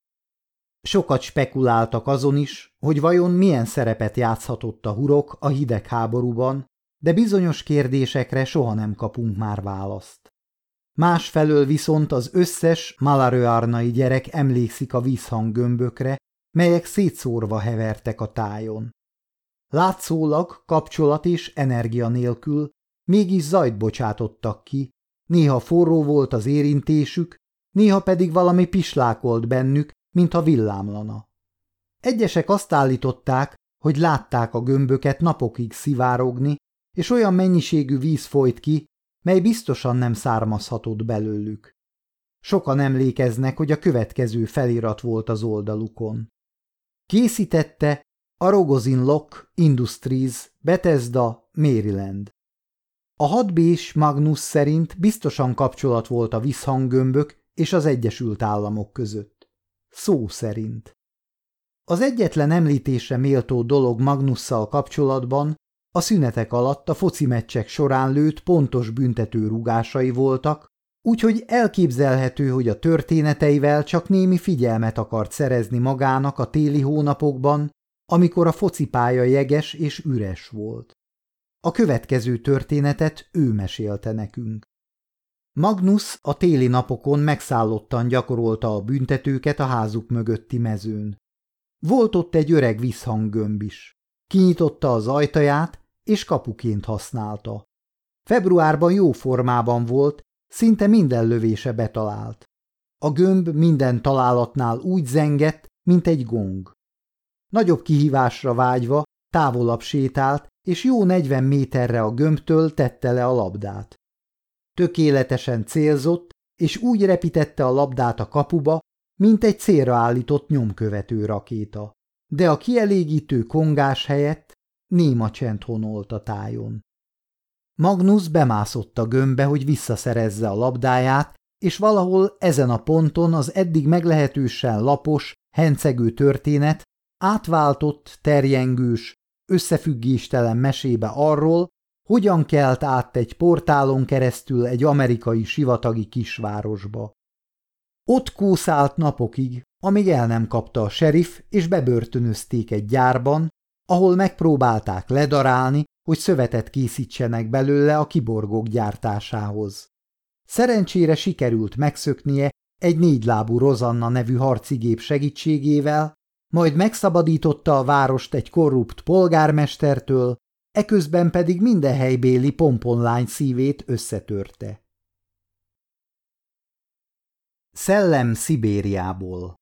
Sokat spekuláltak azon is, hogy vajon milyen szerepet játszhatott a hurok a hidegháborúban, de bizonyos kérdésekre soha nem kapunk már választ. Másfelől viszont az összes malarőárnai gyerek emlékszik a vízhanggömbökre, melyek szétszórva hevertek a tájon. Látszólag kapcsolat és energia nélkül mégis zajt bocsátottak ki, néha forró volt az érintésük, néha pedig valami pislákolt bennük, mintha villámlana. Egyesek azt állították, hogy látták a gömböket napokig szivárogni, és olyan mennyiségű víz folyt ki, mely biztosan nem származhatott belőlük. Sokan emlékeznek, hogy a következő felirat volt az oldalukon. Készítette a Rogozin Lock Industries, Bethesda, Maryland. A hadbés Magnus szerint biztosan kapcsolat volt a visszhanggömbök és az Egyesült Államok között. Szó szerint. Az egyetlen említésre méltó dolog Magnusszal kapcsolatban a szünetek alatt a foci meccsek során lőtt pontos büntető rugásai voltak, úgyhogy elképzelhető, hogy a történeteivel csak némi figyelmet akart szerezni magának a téli hónapokban, amikor a focipálya jeges és üres volt. A következő történetet ő mesélte nekünk. Magnus a téli napokon megszállottan gyakorolta a büntetőket a házuk mögötti mezőn. Volt ott egy öreg visszhanggömb is. Kinyitotta az ajtaját, és kapuként használta. Februárban jó formában volt, szinte minden lövése betalált. A gömb minden találatnál úgy zengett, mint egy gong. Nagyobb kihívásra vágyva távolabb sétált, és jó negyven méterre a gömbtől tette le a labdát. Tökéletesen célzott, és úgy repítette a labdát a kapuba, mint egy célra állított nyomkövető rakéta. De a kielégítő kongás helyett néma csend honolt a tájon. Magnus bemászott a gömbbe, hogy visszaszerezze a labdáját, és valahol ezen a ponton az eddig meglehetősen lapos, hencegő történet átváltott, terjengős, összefüggéstelen mesébe arról, hogyan kelt át egy portálon keresztül egy amerikai sivatagi kisvárosba. Ott kószált napokig, amíg el nem kapta a serif, és bebörtönözték egy gyárban, ahol megpróbálták ledarálni, hogy szövetet készítsenek belőle a kiborgók gyártásához. Szerencsére sikerült megszöknie egy négylábú Rozanna nevű harcigép segítségével, majd megszabadította a várost egy korrupt polgármestertől, eközben pedig minden helybéli pomponlány szívét összetörte. Szellem Szibériából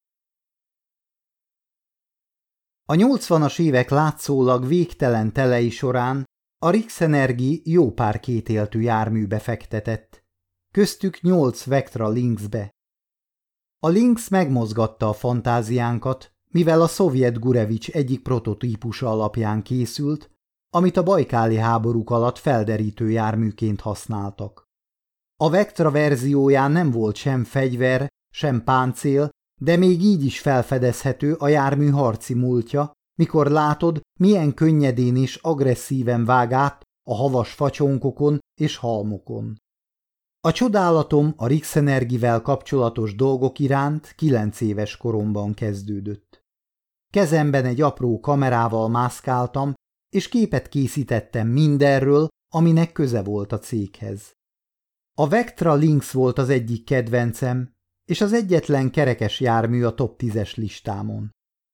A nyolcvanas évek látszólag végtelen telei során a Rixenergi jó pár kétéltű járműbe fektetett, köztük nyolc Vectra Lynxbe. A Lynx megmozgatta a fantáziánkat, mivel a szovjet Gurevics egyik prototípusa alapján készült, amit a bajkáli háborúk alatt felderítő járműként használtak. A Vectra verzióján nem volt sem fegyver, sem páncél, de még így is felfedezhető a jármű harci múltja, mikor látod, milyen könnyedén és agresszíven vág át a havas facsonkokon és halmokon. A csodálatom a Rixenergivel kapcsolatos dolgok iránt kilenc éves koromban kezdődött. Kezemben egy apró kamerával mászkáltam, és képet készítettem mindenről, aminek köze volt a céghez. A Vectra Lynx volt az egyik kedvencem, és az egyetlen kerekes jármű a top 10-es listámon.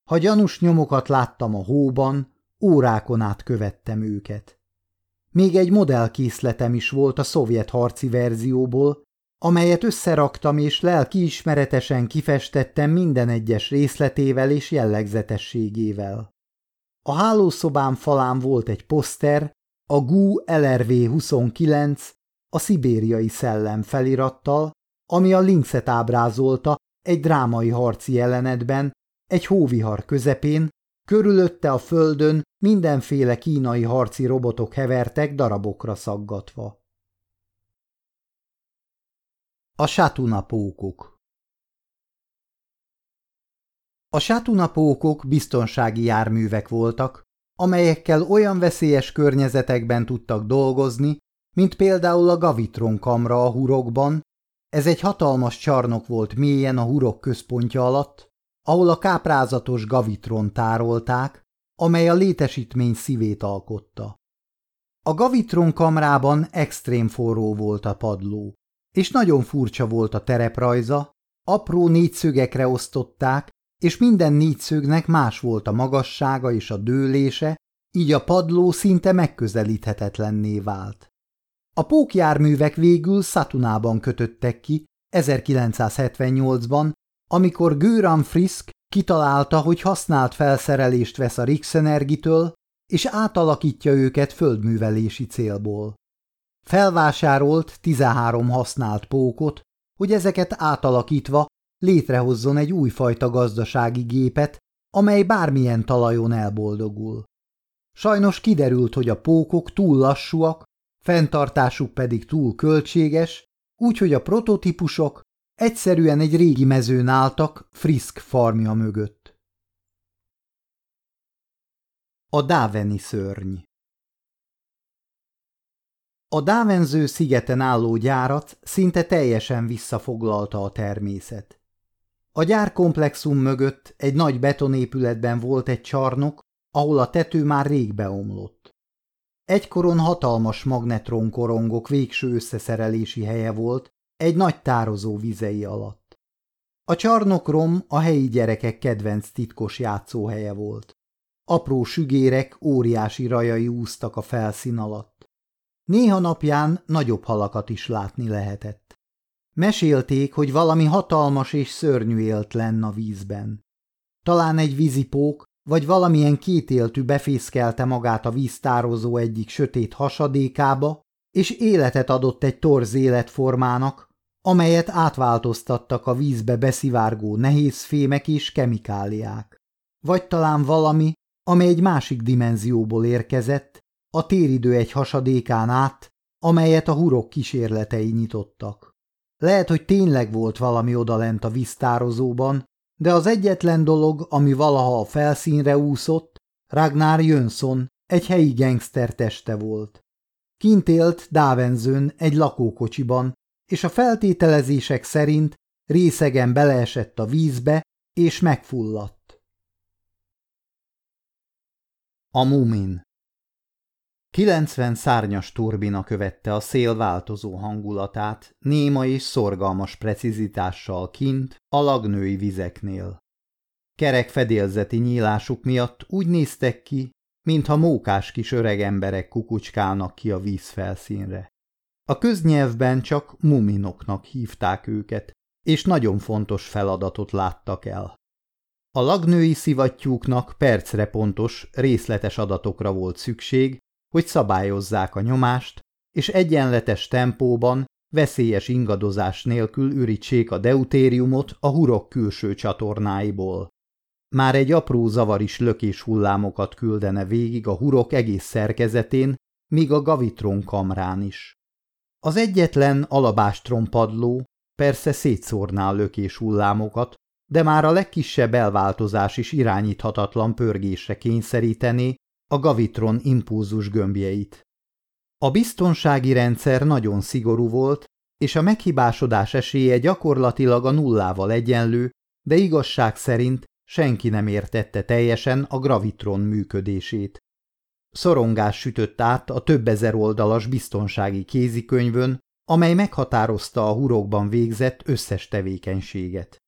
Ha gyanús nyomokat láttam a hóban, órákon át követtem őket. Még egy modellkészletem is volt a szovjet harci verzióból, amelyet összeraktam és lelkiismeretesen kifestettem minden egyes részletével és jellegzetességével. A hálószobám falán volt egy poszter, a GU LRV 29, a szibériai szellem felirattal, ami a Lynxet ábrázolta egy drámai harci jelenetben, egy hóvihar közepén, körülötte a földön mindenféle kínai harci robotok hevertek darabokra szaggatva. A sátunapókok A sátunapókok biztonsági járművek voltak, amelyekkel olyan veszélyes környezetekben tudtak dolgozni, mint például a Gavitron kamra a hurokban, ez egy hatalmas csarnok volt mélyen a hurok központja alatt, ahol a káprázatos Gavitron tárolták, amely a létesítmény szívét alkotta. A Gavitron kamrában extrém forró volt a padló, és nagyon furcsa volt a tereprajza, apró négyszögekre osztották, és minden négyszögnek más volt a magassága és a dőlése, így a padló szinte megközelíthetetlenné vált. A pókjárművek végül Szatunában kötöttek ki 1978-ban, amikor Göran Frisk kitalálta, hogy használt felszerelést vesz a Rixenergitől, és átalakítja őket földművelési célból. Felvásárolt 13 használt pókot, hogy ezeket átalakítva létrehozzon egy újfajta gazdasági gépet, amely bármilyen talajon elboldogul. Sajnos kiderült, hogy a pókok túl lassúak, fenntartásuk pedig túl költséges, úgyhogy a prototípusok egyszerűen egy régi mezőn álltak Frisk farmja mögött. A Dáveni szörny A Dávenző szigeten álló gyárat szinte teljesen visszafoglalta a természet. A gyárkomplexum mögött egy nagy betonépületben volt egy csarnok, ahol a tető már rég beomlott. Egykoron hatalmas magnetronkorongok végső összeszerelési helye volt, egy nagy tározó vizei alatt. A csarnokrom a helyi gyerekek kedvenc titkos játszóhelye volt. Apró sügérek, óriási rajai úztak a felszín alatt. Néha napján nagyobb halakat is látni lehetett. Mesélték, hogy valami hatalmas és szörnyű élt lenn a vízben. Talán egy vízipók, vagy valamilyen kétéltű befészkelte magát a víztározó egyik sötét hasadékába, és életet adott egy torz életformának, amelyet átváltoztattak a vízbe beszivárgó nehéz fémek és kemikáliák. Vagy talán valami, amely egy másik dimenzióból érkezett, a téridő egy hasadékán át, amelyet a hurok kísérletei nyitottak. Lehet, hogy tényleg volt valami odalent a víztározóban, de az egyetlen dolog, ami valaha a felszínre úszott, Ragnar Jönsson, egy helyi gangster teste volt. Kint élt Dávenzőn egy lakókocsiban, és a feltételezések szerint részegen beleesett a vízbe, és megfulladt. A Mumin 90 szárnyas turbina követte a szél változó hangulatát, néma és szorgalmas precizitással kint, a lagnői vizeknél. Kerek fedélzeti nyílásuk miatt úgy néztek ki, mintha mókás kis öreg emberek kukucskálnak ki a vízfelszínre. A köznyelvben csak muminoknak hívták őket, és nagyon fontos feladatot láttak el. A lagnői szivattyúknak percre pontos, részletes adatokra volt szükség, hogy szabályozzák a nyomást, és egyenletes tempóban, veszélyes ingadozás nélkül ürítsék a deutériumot a hurok külső csatornáiból. Már egy apró zavar is lökés hullámokat küldene végig a hurok egész szerkezetén, míg a gavitron kamrán is. Az egyetlen alabástron padló persze szétszórná lökés hullámokat, de már a legkisebb elváltozás is irányíthatatlan pörgésre kényszerítené a gavitron impulzus gömbjeit. A biztonsági rendszer nagyon szigorú volt, és a meghibásodás esélye gyakorlatilag a nullával egyenlő, de igazság szerint senki nem értette teljesen a gravitron működését. Szorongás sütött át a több ezer oldalas biztonsági kézikönyvön, amely meghatározta a hurokban végzett összes tevékenységet.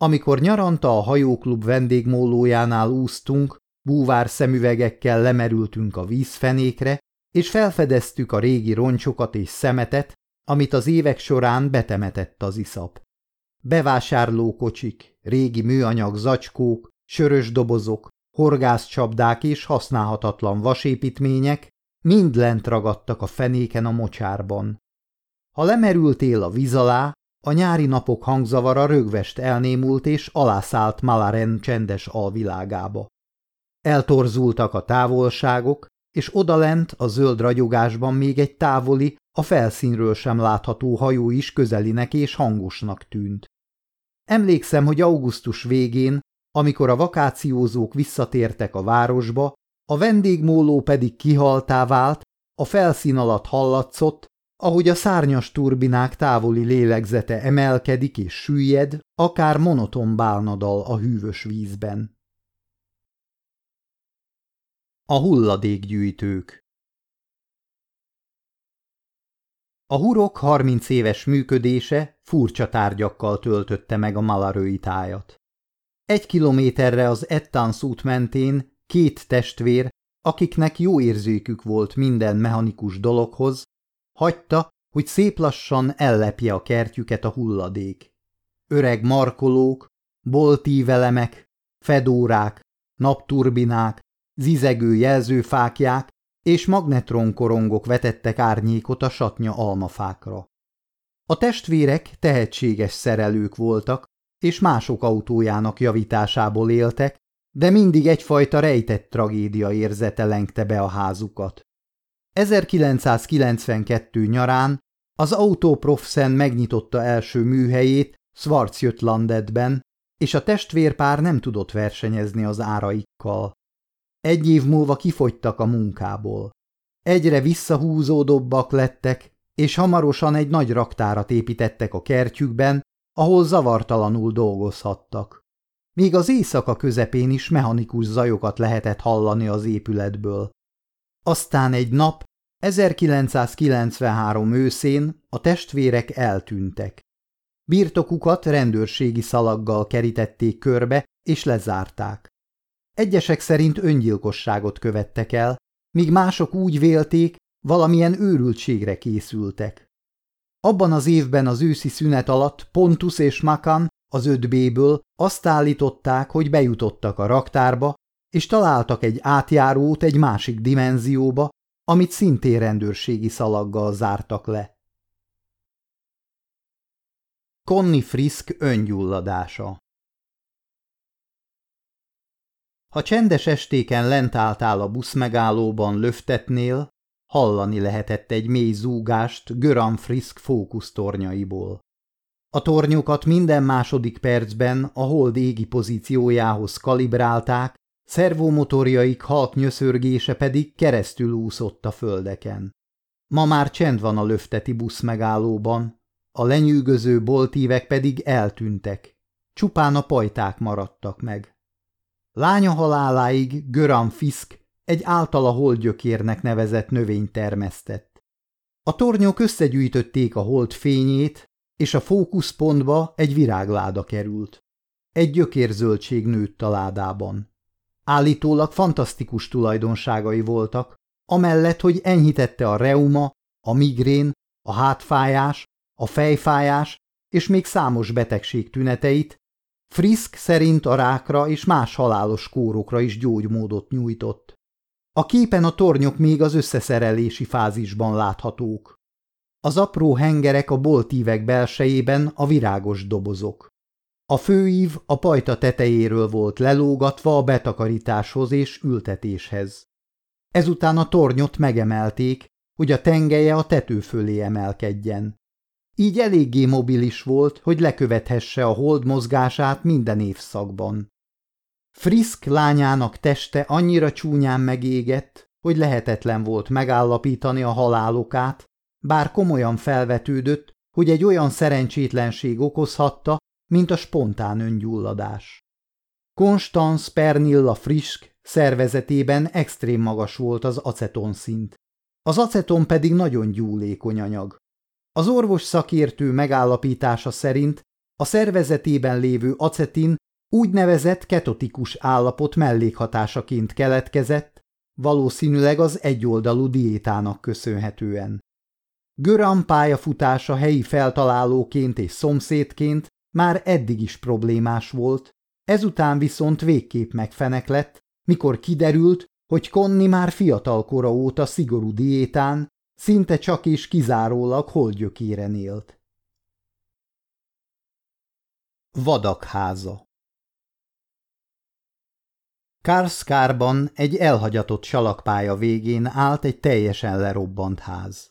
Amikor nyaranta a hajóklub vendégmólójánál úsztunk, búvár szemüvegekkel lemerültünk a vízfenékre, és felfedeztük a régi roncsokat és szemetet, amit az évek során betemetett az iszap. Bevásárlókocsik, régi műanyag zacskók, sörös dobozok, horgászcsapdák és használhatatlan vasépítmények mind lent ragadtak a fenéken a mocsárban. Ha lemerültél a víz alá, a nyári napok hangzavara rögvest elnémult és alászállt Malaren csendes alvilágába. Eltorzultak a távolságok, és odalent a zöld ragyogásban még egy távoli, a felszínről sem látható hajó is közelinek és hangosnak tűnt. Emlékszem, hogy augusztus végén, amikor a vakációzók visszatértek a városba, a vendégmóló pedig kihaltá vált, a felszín alatt hallatszott, ahogy a szárnyas turbinák távoli lélegzete emelkedik és süllyed, akár monoton bálnadal a hűvös vízben. A hulladékgyűjtők A hurok harminc éves működése furcsa tárgyakkal töltötte meg a malarői tájat. Egy kilométerre az Ettans út mentén két testvér, akiknek jó érzékük volt minden mechanikus dologhoz, hagyta, hogy szép lassan ellepje a kertjüket a hulladék. Öreg markolók, boltívelemek, fedórák, napturbinák, zizegő jelzőfákják és magnetronkorongok vetettek árnyékot a satnya almafákra. A testvérek tehetséges szerelők voltak, és mások autójának javításából éltek, de mindig egyfajta rejtett tragédia érzete lengte be a házukat. 1992 nyarán az Autoprofsen megnyitotta első műhelyét Schwarzjötlandetben, és a testvérpár nem tudott versenyezni az áraikkal. Egy év múlva kifogytak a munkából. Egyre visszahúzódóbbak lettek, és hamarosan egy nagy raktárat építettek a kertjükben, ahol zavartalanul dolgozhattak. Még az éjszaka közepén is mechanikus zajokat lehetett hallani az épületből. Aztán egy nap, 1993 őszén a testvérek eltűntek. Birtokukat rendőrségi szalaggal kerítették körbe és lezárták. Egyesek szerint öngyilkosságot követtek el, míg mások úgy vélték, valamilyen őrültségre készültek. Abban az évben az őszi szünet alatt Pontus és Makan az 5B-ből azt állították, hogy bejutottak a raktárba, és találtak egy átjárót egy másik dimenzióba, amit szintén rendőrségi szalaggal zártak le. Connie Frisk öngyulladása Ha csendes estéken lent álltál a buszmegállóban löftetnél, hallani lehetett egy mély zúgást Göran Frisk fókusztornyaiból. A tornyokat minden második percben a hold égi pozíciójához kalibrálták, szervomotorjaik halk nyöszörgése pedig keresztül úszott a földeken. Ma már csend van a löfteti busz megállóban, a lenyűgöző boltívek pedig eltűntek, csupán a pajták maradtak meg. Lánya haláláig Göran Fisk egy általa holdgyökérnek nevezett növényt termesztett. A tornyok összegyűjtötték a hold fényét, és a fókuszpontba egy virágláda került. Egy gyökérzöldség nőtt a ládában. Állítólag fantasztikus tulajdonságai voltak, amellett, hogy enyhítette a reuma, a migrén, a hátfájás, a fejfájás és még számos betegség tüneteit, Frisk szerint a rákra és más halálos kórokra is gyógymódot nyújtott. A képen a tornyok még az összeszerelési fázisban láthatók. Az apró hengerek a boltívek belsejében a virágos dobozok. A főív a pajta tetejéről volt lelógatva a betakarításhoz és ültetéshez. Ezután a tornyot megemelték, hogy a tengelye a tető fölé emelkedjen. Így eléggé mobilis volt, hogy lekövethesse a hold mozgását minden évszakban. Frisk lányának teste annyira csúnyán megégett, hogy lehetetlen volt megállapítani a halálokát, bár komolyan felvetődött, hogy egy olyan szerencsétlenség okozhatta, mint a spontán öngyulladás. Konstanz Pernilla Frisk szervezetében extrém magas volt az aceton szint. Az aceton pedig nagyon gyúlékony anyag. Az orvos szakértő megállapítása szerint a szervezetében lévő acetin úgynevezett ketotikus állapot mellékhatásaként keletkezett, valószínűleg az egyoldalú diétának köszönhetően. Göran pályafutása helyi feltalálóként és szomszédként már eddig is problémás volt, ezután viszont végképp megfenek lett, mikor kiderült, hogy Konni már fiatalkora óta szigorú diétán, szinte csak és kizárólag holdgyökéren élt. Vadakháza Kárszkárban egy elhagyatott salakpálya végén állt egy teljesen lerobbant ház.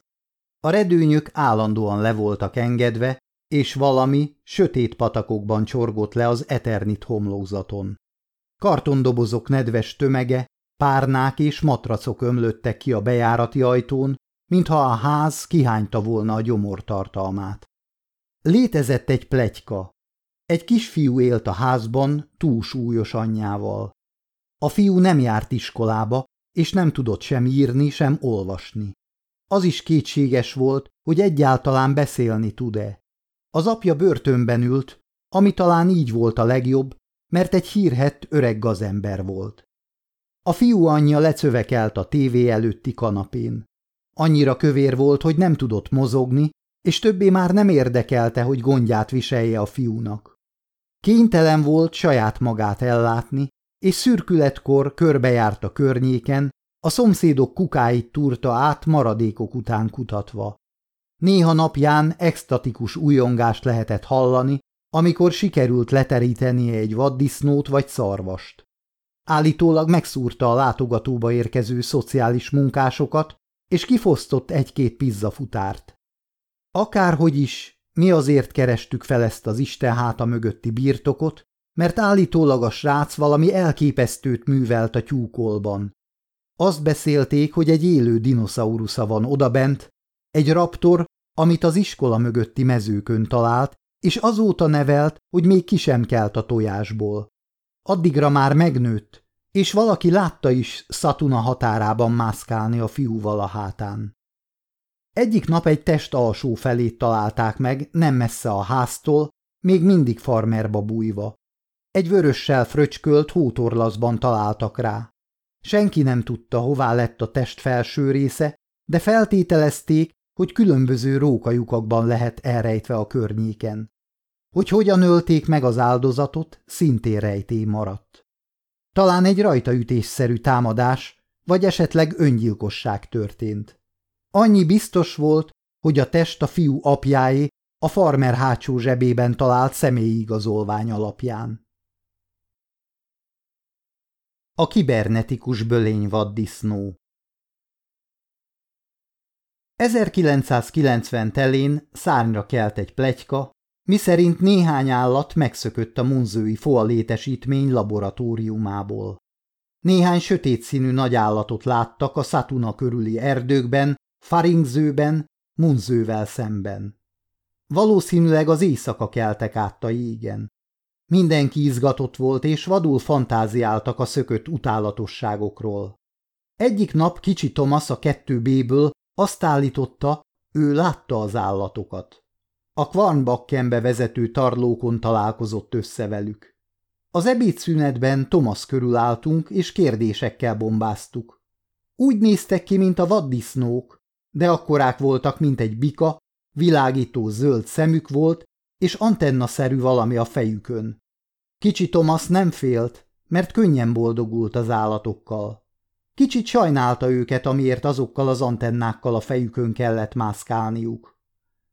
A redőnyök állandóan le voltak engedve, és valami sötét patakokban csorgott le az eternit homlózaton. Kartondobozok nedves tömege, párnák és matracok ömlöttek ki a bejárati ajtón, mintha a ház kihányta volna a gyomortartalmát. Létezett egy plegyka. Egy kisfiú élt a házban túlsúlyos anyjával. A fiú nem járt iskolába, és nem tudott sem írni, sem olvasni. Az is kétséges volt, hogy egyáltalán beszélni tud-e. Az apja börtönben ült, ami talán így volt a legjobb, mert egy hírhett öreg gazember volt. A fiú anyja lecövekelt a tévé előtti kanapén. Annyira kövér volt, hogy nem tudott mozogni, és többé már nem érdekelte, hogy gondját viselje a fiúnak. Kénytelen volt saját magát ellátni, és szürkületkor körbejárt a környéken, a szomszédok kukáit túrta át maradékok után kutatva. Néha napján extatikus újongást lehetett hallani, amikor sikerült leterítenie egy vaddisznót vagy szarvast. Állítólag megszúrta a látogatóba érkező szociális munkásokat, és kifosztott egy-két pizzafutárt. Akárhogy is, mi azért kerestük fel ezt az Isten háta mögötti birtokot, mert állítólag a srác valami elképesztőt művelt a tyúkolban. Azt beszélték, hogy egy élő dinoszaurusza van odabent, egy raptor, amit az iskola mögötti mezőkön talált, és azóta nevelt, hogy még ki sem kelt a tojásból. Addigra már megnőtt, és valaki látta is Szatuna határában mászkálni a fiúval a hátán. Egyik nap egy test alsó felét találták meg, nem messze a háztól, még mindig farmerba bújva. Egy vörössel fröcskölt hótorlaszban találtak rá. Senki nem tudta, hová lett a test felső része, de feltételezték, hogy különböző rókajukakban lehet elrejtve a környéken. Hogy hogyan ölték meg az áldozatot, szintén rejtély maradt. Talán egy rajtaütésszerű támadás, vagy esetleg öngyilkosság történt. Annyi biztos volt, hogy a test a fiú apjáé a farmer hátsó zsebében talált személyi igazolvány alapján. A kibernetikus bölényvaddisznó 1990 telén szárnyra kelt egy plegyka, miszerint néhány állat megszökött a munzői foa létesítmény laboratóriumából. Néhány sötét színű nagy állatot láttak a Szatuna körüli erdőkben, Faringzőben, Munzővel szemben. Valószínűleg az éjszaka keltek át a jégen. Mindenki izgatott volt, és vadul fantáziáltak a szökött utálatosságokról. Egyik nap kicsi Thomas a kettő B-ből azt állította, ő látta az állatokat. A Kvarnbakkenbe vezető tarlókon találkozott össze velük. Az ebédszünetben Thomas körül álltunk, és kérdésekkel bombáztuk. Úgy néztek ki, mint a vaddisznók, de akkorák voltak, mint egy bika, világító zöld szemük volt, és antennaszerű valami a fejükön. Kicsi Thomas nem félt, mert könnyen boldogult az állatokkal. Kicsit sajnálta őket, amiért azokkal az antennákkal a fejükön kellett mászkálniuk.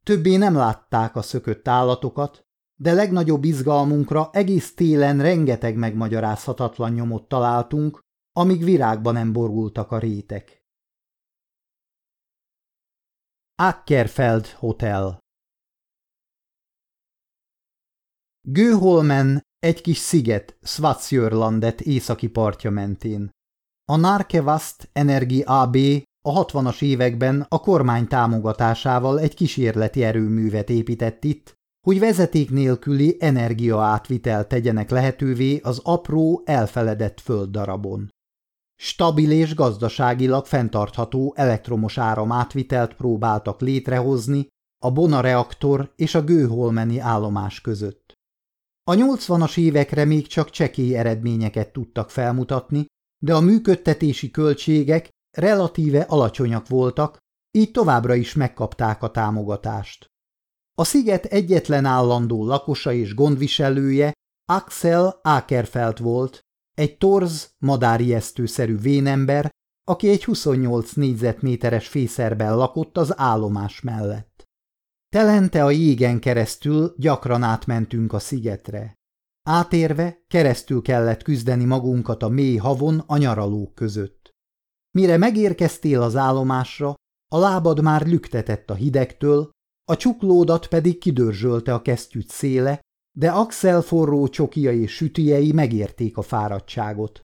Többé nem látták a szökött állatokat, de legnagyobb izgalmunkra egész télen rengeteg megmagyarázhatatlan nyomot találtunk, amíg virágban nem borultak a rétek. Ackerfeld Hotel Gőholmen egy kis sziget Svatsjörlandet északi partja mentén. A Narkevast Energi AB a 60-as években a kormány támogatásával egy kísérleti erőművet épített itt, hogy vezeték nélküli energiaátvitel tegyenek lehetővé az apró, elfeledett földdarabon. Stabil és gazdaságilag fenntartható elektromos áram átvitelt próbáltak létrehozni a Bona reaktor és a Gőholmeni állomás között. A 80-as évekre még csak csekély eredményeket tudtak felmutatni, de a működtetési költségek relatíve alacsonyak voltak, így továbbra is megkapták a támogatást. A sziget egyetlen állandó lakosa és gondviselője Axel Akerfeld volt, egy torz, madárijesztőszerű vénember, aki egy 28 négyzetméteres fészerben lakott az állomás mellett. Telente a jégen keresztül gyakran átmentünk a szigetre. Átérve keresztül kellett küzdeni magunkat a mély havon a nyaralók között. Mire megérkeztél az állomásra, a lábad már lüktetett a hidegtől, a csuklódat pedig kidörzsölte a kesztyűt széle, de Axel forró csokia és sütijei megérték a fáradtságot.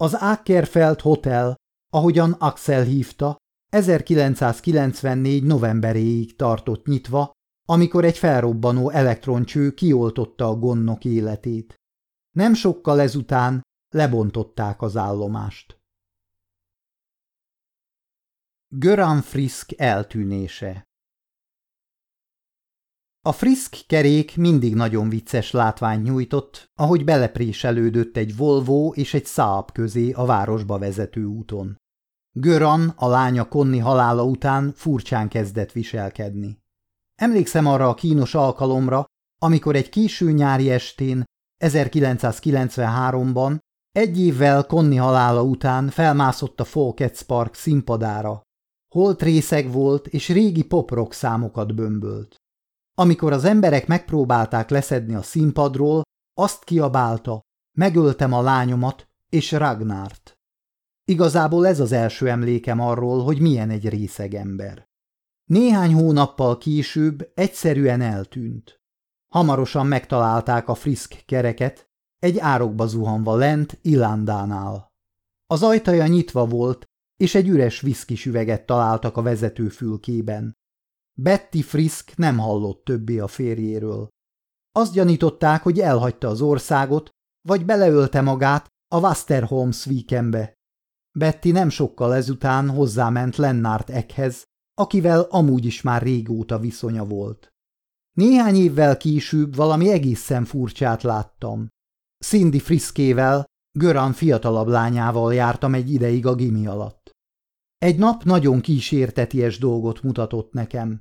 Az Ackerfeld Hotel, ahogyan Axel hívta, 1994 novemberéig tartott nyitva, amikor egy felrobbanó elektroncső kioltotta a gonnok életét. Nem sokkal ezután lebontották az állomást. Göran Frisk eltűnése a frisk kerék mindig nagyon vicces látványt nyújtott, ahogy belepréselődött egy Volvo és egy Saab közé a városba vezető úton. Göran, a lánya Konni halála után furcsán kezdett viselkedni. Emlékszem arra a kínos alkalomra, amikor egy késő nyári estén, 1993-ban, egy évvel Konni halála után felmászott a Folkets Park színpadára. Holt részeg volt, és régi poprock számokat bömbölt. Amikor az emberek megpróbálták leszedni a színpadról, azt kiabálta, megöltem a lányomat és Ragnárt. Igazából ez az első emlékem arról, hogy milyen egy részeg ember. Néhány hónappal később egyszerűen eltűnt. Hamarosan megtalálták a frisk kereket, egy árokba zuhanva lent Ilandánál. Az ajtaja nyitva volt, és egy üres viszkisüveget találtak a vezető fülkében. Betty Frisk nem hallott többé a férjéről. Azt gyanították, hogy elhagyta az országot, vagy beleölte magát a Wasterholms weekendbe. Betty nem sokkal ezután hozzáment Lennart Ekhez, akivel amúgy is már régóta viszonya volt. Néhány évvel később valami egészen furcsát láttam. Cindy Friskével, Göran fiatalabb lányával jártam egy ideig a gimi alatt. Egy nap nagyon kísérteties dolgot mutatott nekem.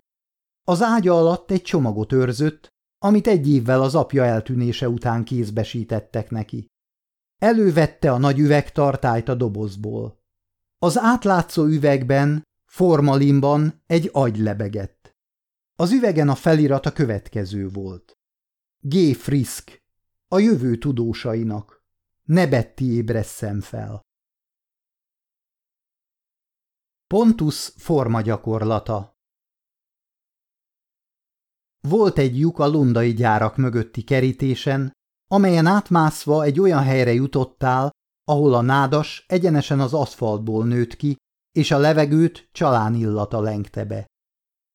Az ágya alatt egy csomagot őrzött, amit egy évvel az apja eltűnése után kézbesítettek neki. Elővette a nagy üvegtartályt a dobozból. Az átlátszó üvegben, formalinban egy agy lebegett. Az üvegen a felirat a következő volt. G. Frisk, a jövő tudósainak. Ne Betty ébresszen fel. Pontus forma gyakorlata Volt egy lyuk a lundai gyárak mögötti kerítésen, amelyen átmászva egy olyan helyre jutottál, ahol a nádas egyenesen az aszfaltból nőtt ki, és a levegőt csalán illata lengte be.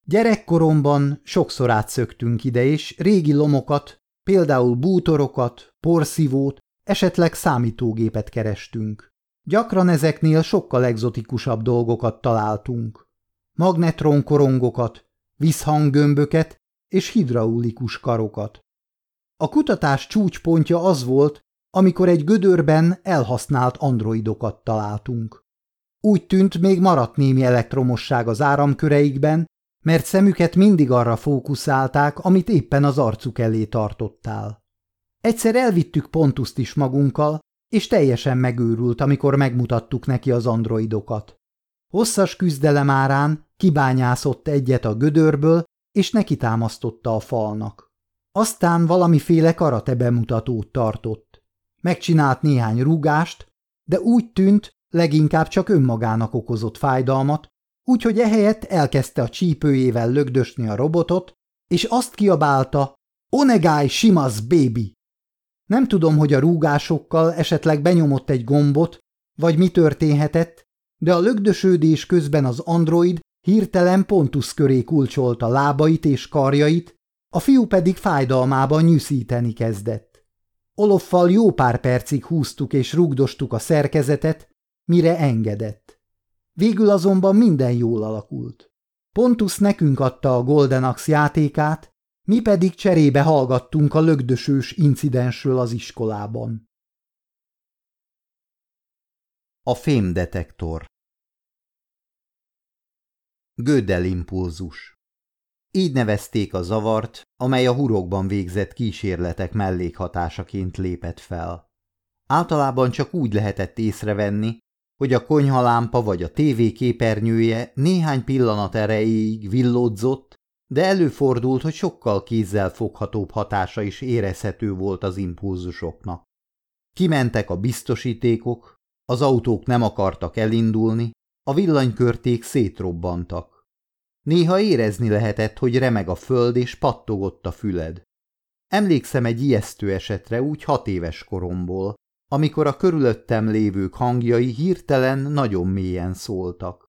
Gyerekkoromban sokszor átszöktünk ide, és régi lomokat, például bútorokat, porszívót, esetleg számítógépet kerestünk. Gyakran ezeknél sokkal egzotikusabb dolgokat találtunk. Magnetronkorongokat, visszhanggömböket és hidraulikus karokat. A kutatás csúcspontja az volt, amikor egy gödörben elhasznált androidokat találtunk. Úgy tűnt, még maradt némi elektromosság az áramköreikben, mert szemüket mindig arra fókuszálták, amit éppen az arcuk elé tartottál. Egyszer elvittük Pontuszt is magunkkal, és teljesen megőrült, amikor megmutattuk neki az androidokat. Hosszas küzdelem árán kibányászott egyet a gödörből, és neki támasztotta a falnak. Aztán valamiféle karate bemutatót tartott. Megcsinált néhány rúgást, de úgy tűnt, leginkább csak önmagának okozott fájdalmat, úgyhogy ehelyett elkezdte a csípőjével lögdösni a robotot, és azt kiabálta, Onegai Shimas baby! Nem tudom, hogy a rúgásokkal esetleg benyomott egy gombot, vagy mi történhetett, de a lögdösődés közben az android hirtelen pontusz köré kulcsolta lábait és karjait, a fiú pedig fájdalmában nyűszíteni kezdett. Oloffal jó pár percig húztuk és rugdostuk a szerkezetet, mire engedett. Végül azonban minden jól alakult. Pontus nekünk adta a Golden Axe játékát, mi pedig cserébe hallgattunk a lögdösős incidensről az iskolában. A fémdetektor Gödel impulzus Így nevezték a zavart, amely a hurokban végzett kísérletek mellékhatásaként lépett fel. Általában csak úgy lehetett észrevenni, hogy a konyhalámpa vagy a tévé képernyője néhány pillanat erejéig villódzott, de előfordult, hogy sokkal kézzel foghatóbb hatása is érezhető volt az impulzusoknak. Kimentek a biztosítékok, az autók nem akartak elindulni, a villanykörték szétrobbantak. Néha érezni lehetett, hogy remeg a föld és pattogott a füled. Emlékszem egy ijesztő esetre úgy hat éves koromból, amikor a körülöttem lévők hangjai hirtelen nagyon mélyen szóltak.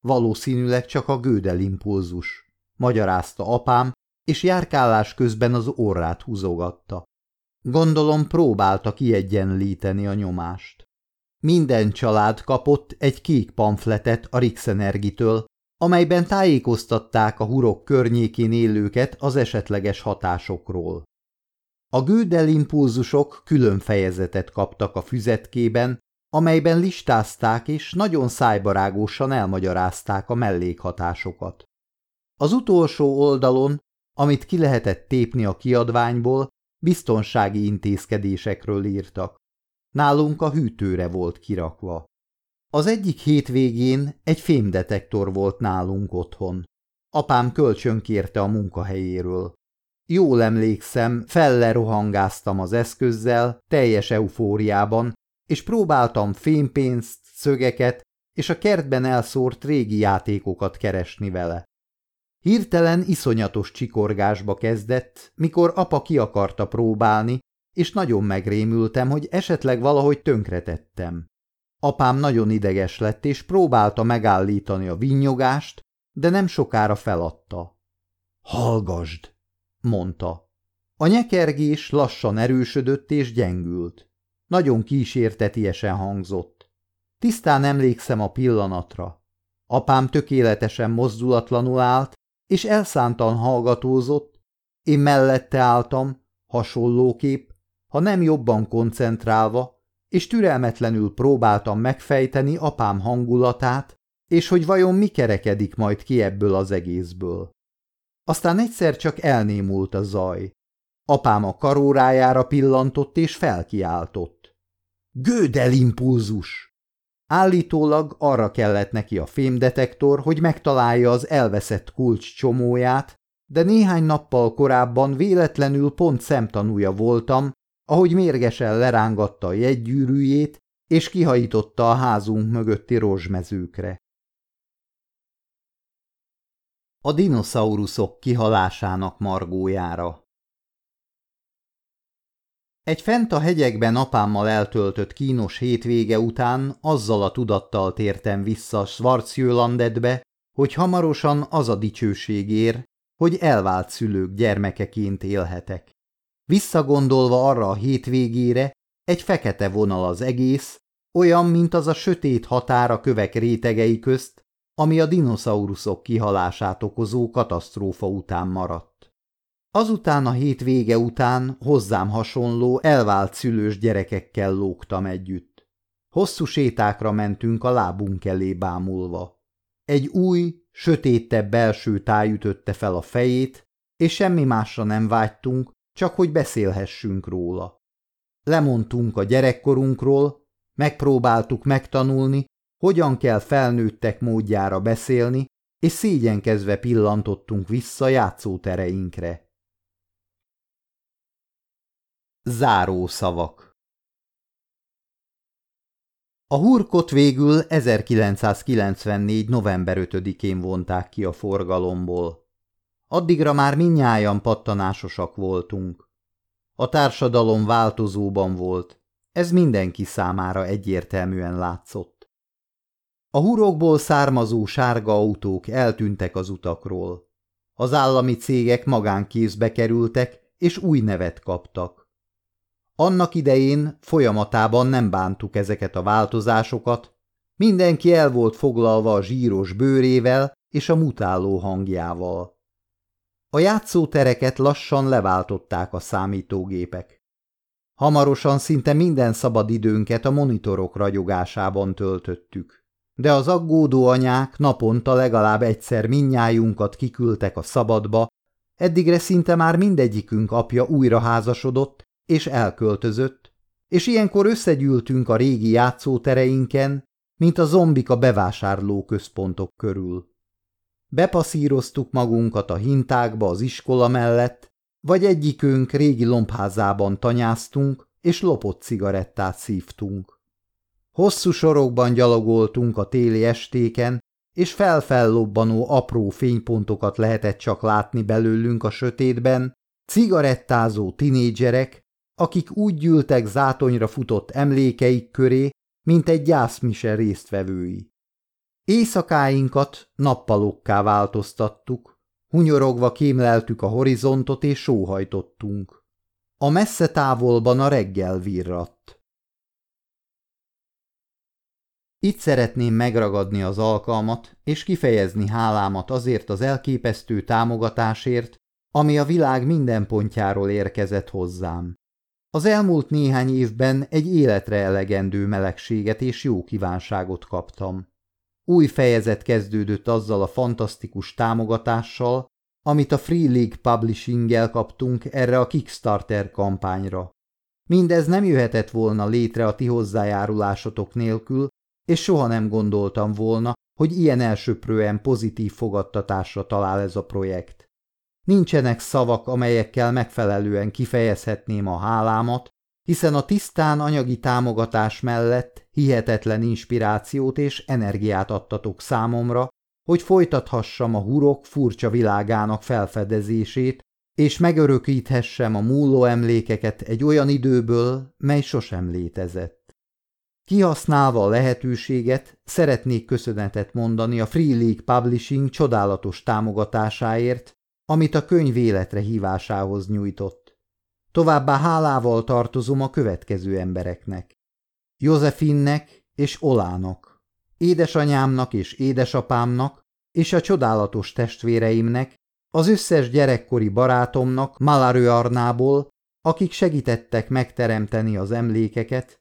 Valószínűleg csak a gődel impulzus, magyarázta apám, és járkálás közben az orrát húzogatta. Gondolom próbálta kiegyenlíteni a nyomást. Minden család kapott egy kék pamfletet a Rixenergitől, amelyben tájékoztatták a hurok környékén élőket az esetleges hatásokról. A gődel impulzusok külön fejezetet kaptak a füzetkében, amelyben listázták és nagyon szájbarágósan elmagyarázták a mellékhatásokat. Az utolsó oldalon, amit ki lehetett tépni a kiadványból, biztonsági intézkedésekről írtak. Nálunk a hűtőre volt kirakva. Az egyik hétvégén egy fémdetektor volt nálunk otthon. Apám kölcsön kérte a munkahelyéről. Jól emlékszem, felle rohangáztam az eszközzel, teljes eufóriában, és próbáltam fémpénzt, szögeket és a kertben elszórt régi játékokat keresni vele. Hirtelen iszonyatos csikorgásba kezdett, mikor apa ki akarta próbálni, és nagyon megrémültem, hogy esetleg valahogy tönkretettem. Apám nagyon ideges lett, és próbálta megállítani a vinyogást, de nem sokára feladta. Hallgasd! mondta. A nyekergés lassan erősödött és gyengült. Nagyon kísértetiesen hangzott. Tisztán emlékszem a pillanatra. Apám tökéletesen mozdulatlanul állt, és elszántan hallgatózott, én mellette álltam, hasonlóképp, ha nem jobban koncentrálva, és türelmetlenül próbáltam megfejteni apám hangulatát, és hogy vajon mi kerekedik majd ki ebből az egészből. Aztán egyszer csak elnémult a zaj. Apám a karórájára pillantott és felkiáltott. Gődel impulzus! Állítólag arra kellett neki a fémdetektor, hogy megtalálja az elveszett kulcs csomóját, de néhány nappal korábban véletlenül pont szemtanúja voltam, ahogy mérgesen lerángatta a jegygyűrűjét, és kihajította a házunk mögötti rozsmezőkre. A dinoszauruszok kihalásának margójára Egy fent a hegyekben apámmal eltöltött kínos hétvége után azzal a tudattal tértem vissza Schwarzjölandetbe, hogy hamarosan az a dicsőség ér, hogy elvált szülők gyermekeként élhetek. Visszagondolva arra a hétvégére, egy fekete vonal az egész, olyan, mint az a sötét határa kövek rétegei közt, ami a dinoszauruszok kihalását okozó katasztrófa után maradt. Azután a hétvége után hozzám hasonló elvált szülős gyerekekkel lógtam együtt. Hosszú sétákra mentünk a lábunk elé bámulva. Egy új, sötétebb belső táj ütötte fel a fejét, és semmi másra nem vágytunk, csak hogy beszélhessünk róla. Lemondtunk a gyerekkorunkról, megpróbáltuk megtanulni, hogyan kell felnőttek módjára beszélni, és szégyenkezve pillantottunk vissza játszótereinkre. Zárószavak A hurkot végül 1994. november 5-én vonták ki a forgalomból. Addigra már minnyáján pattanásosak voltunk. A társadalom változóban volt, ez mindenki számára egyértelműen látszott. A hurokból származó sárga autók eltűntek az utakról. Az állami cégek magánkézbe kerültek, és új nevet kaptak. Annak idején folyamatában nem bántuk ezeket a változásokat, mindenki el volt foglalva a zsíros bőrével és a mutáló hangjával. A játszótereket lassan leváltották a számítógépek. Hamarosan szinte minden szabad időnket a monitorok ragyogásában töltöttük. De az aggódó anyák naponta legalább egyszer minnyájunkat kiküldtek a szabadba, eddigre szinte már mindegyikünk apja újra házasodott és elköltözött, és ilyenkor összegyűltünk a régi játszótereinken, mint a zombik a bevásárló központok körül. Bepaszíroztuk magunkat a hintákba az iskola mellett, vagy egyikünk régi lombházában tanyáztunk, és lopott cigarettát szívtunk. Hosszú sorokban gyalogoltunk a téli estéken, és felfellobbanó apró fénypontokat lehetett csak látni belőlünk a sötétben, cigarettázó tinédzserek, akik úgy gyűltek zátonyra futott emlékeik köré, mint egy gyászmise résztvevői. Éjszakáinkat nappalokká változtattuk, hunyorogva kémleltük a horizontot és sóhajtottunk. A messze távolban a reggel virratt. Itt szeretném megragadni az alkalmat és kifejezni hálámat azért az elképesztő támogatásért, ami a világ minden pontjáról érkezett hozzám. Az elmúlt néhány évben egy életre elegendő melegséget és jó kívánságot kaptam. Új fejezet kezdődött azzal a fantasztikus támogatással, amit a Free League Publishing-gel kaptunk erre a Kickstarter kampányra. Mindez nem jöhetett volna létre a ti hozzájárulásotok nélkül, és soha nem gondoltam volna, hogy ilyen elsőprően pozitív fogadtatásra talál ez a projekt. Nincsenek szavak, amelyekkel megfelelően kifejezhetném a hálámat, hiszen a tisztán anyagi támogatás mellett hihetetlen inspirációt és energiát adtatok számomra, hogy folytathassam a hurok furcsa világának felfedezését, és megörökíthessem a múló emlékeket egy olyan időből, mely sosem létezett. Kihasználva a lehetőséget, szeretnék köszönetet mondani a Free League Publishing csodálatos támogatásáért, amit a könyv életre hívásához nyújtott. Továbbá hálával tartozom a következő embereknek. Józefinnek és Olának, édesanyámnak és édesapámnak, és a csodálatos testvéreimnek, az összes gyerekkori barátomnak Malarő Arnából, akik segítettek megteremteni az emlékeket,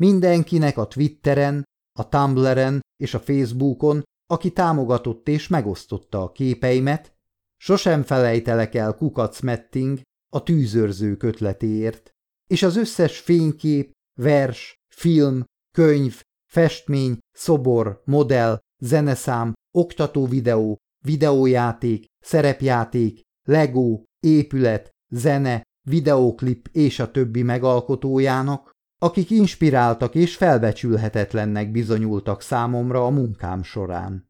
mindenkinek a Twitteren, a Tumbleren és a Facebookon, aki támogatott és megosztotta a képeimet, sosem felejtelek el Kukac Metting a tűzőrző kötletéért, és az összes fénykép, vers, film, könyv, festmény, szobor, modell, zeneszám, oktató videó, videójáték, szerepjáték, legó, épület, zene, videóklip és a többi megalkotójának, akik inspiráltak és felbecsülhetetlennek bizonyultak számomra a munkám során.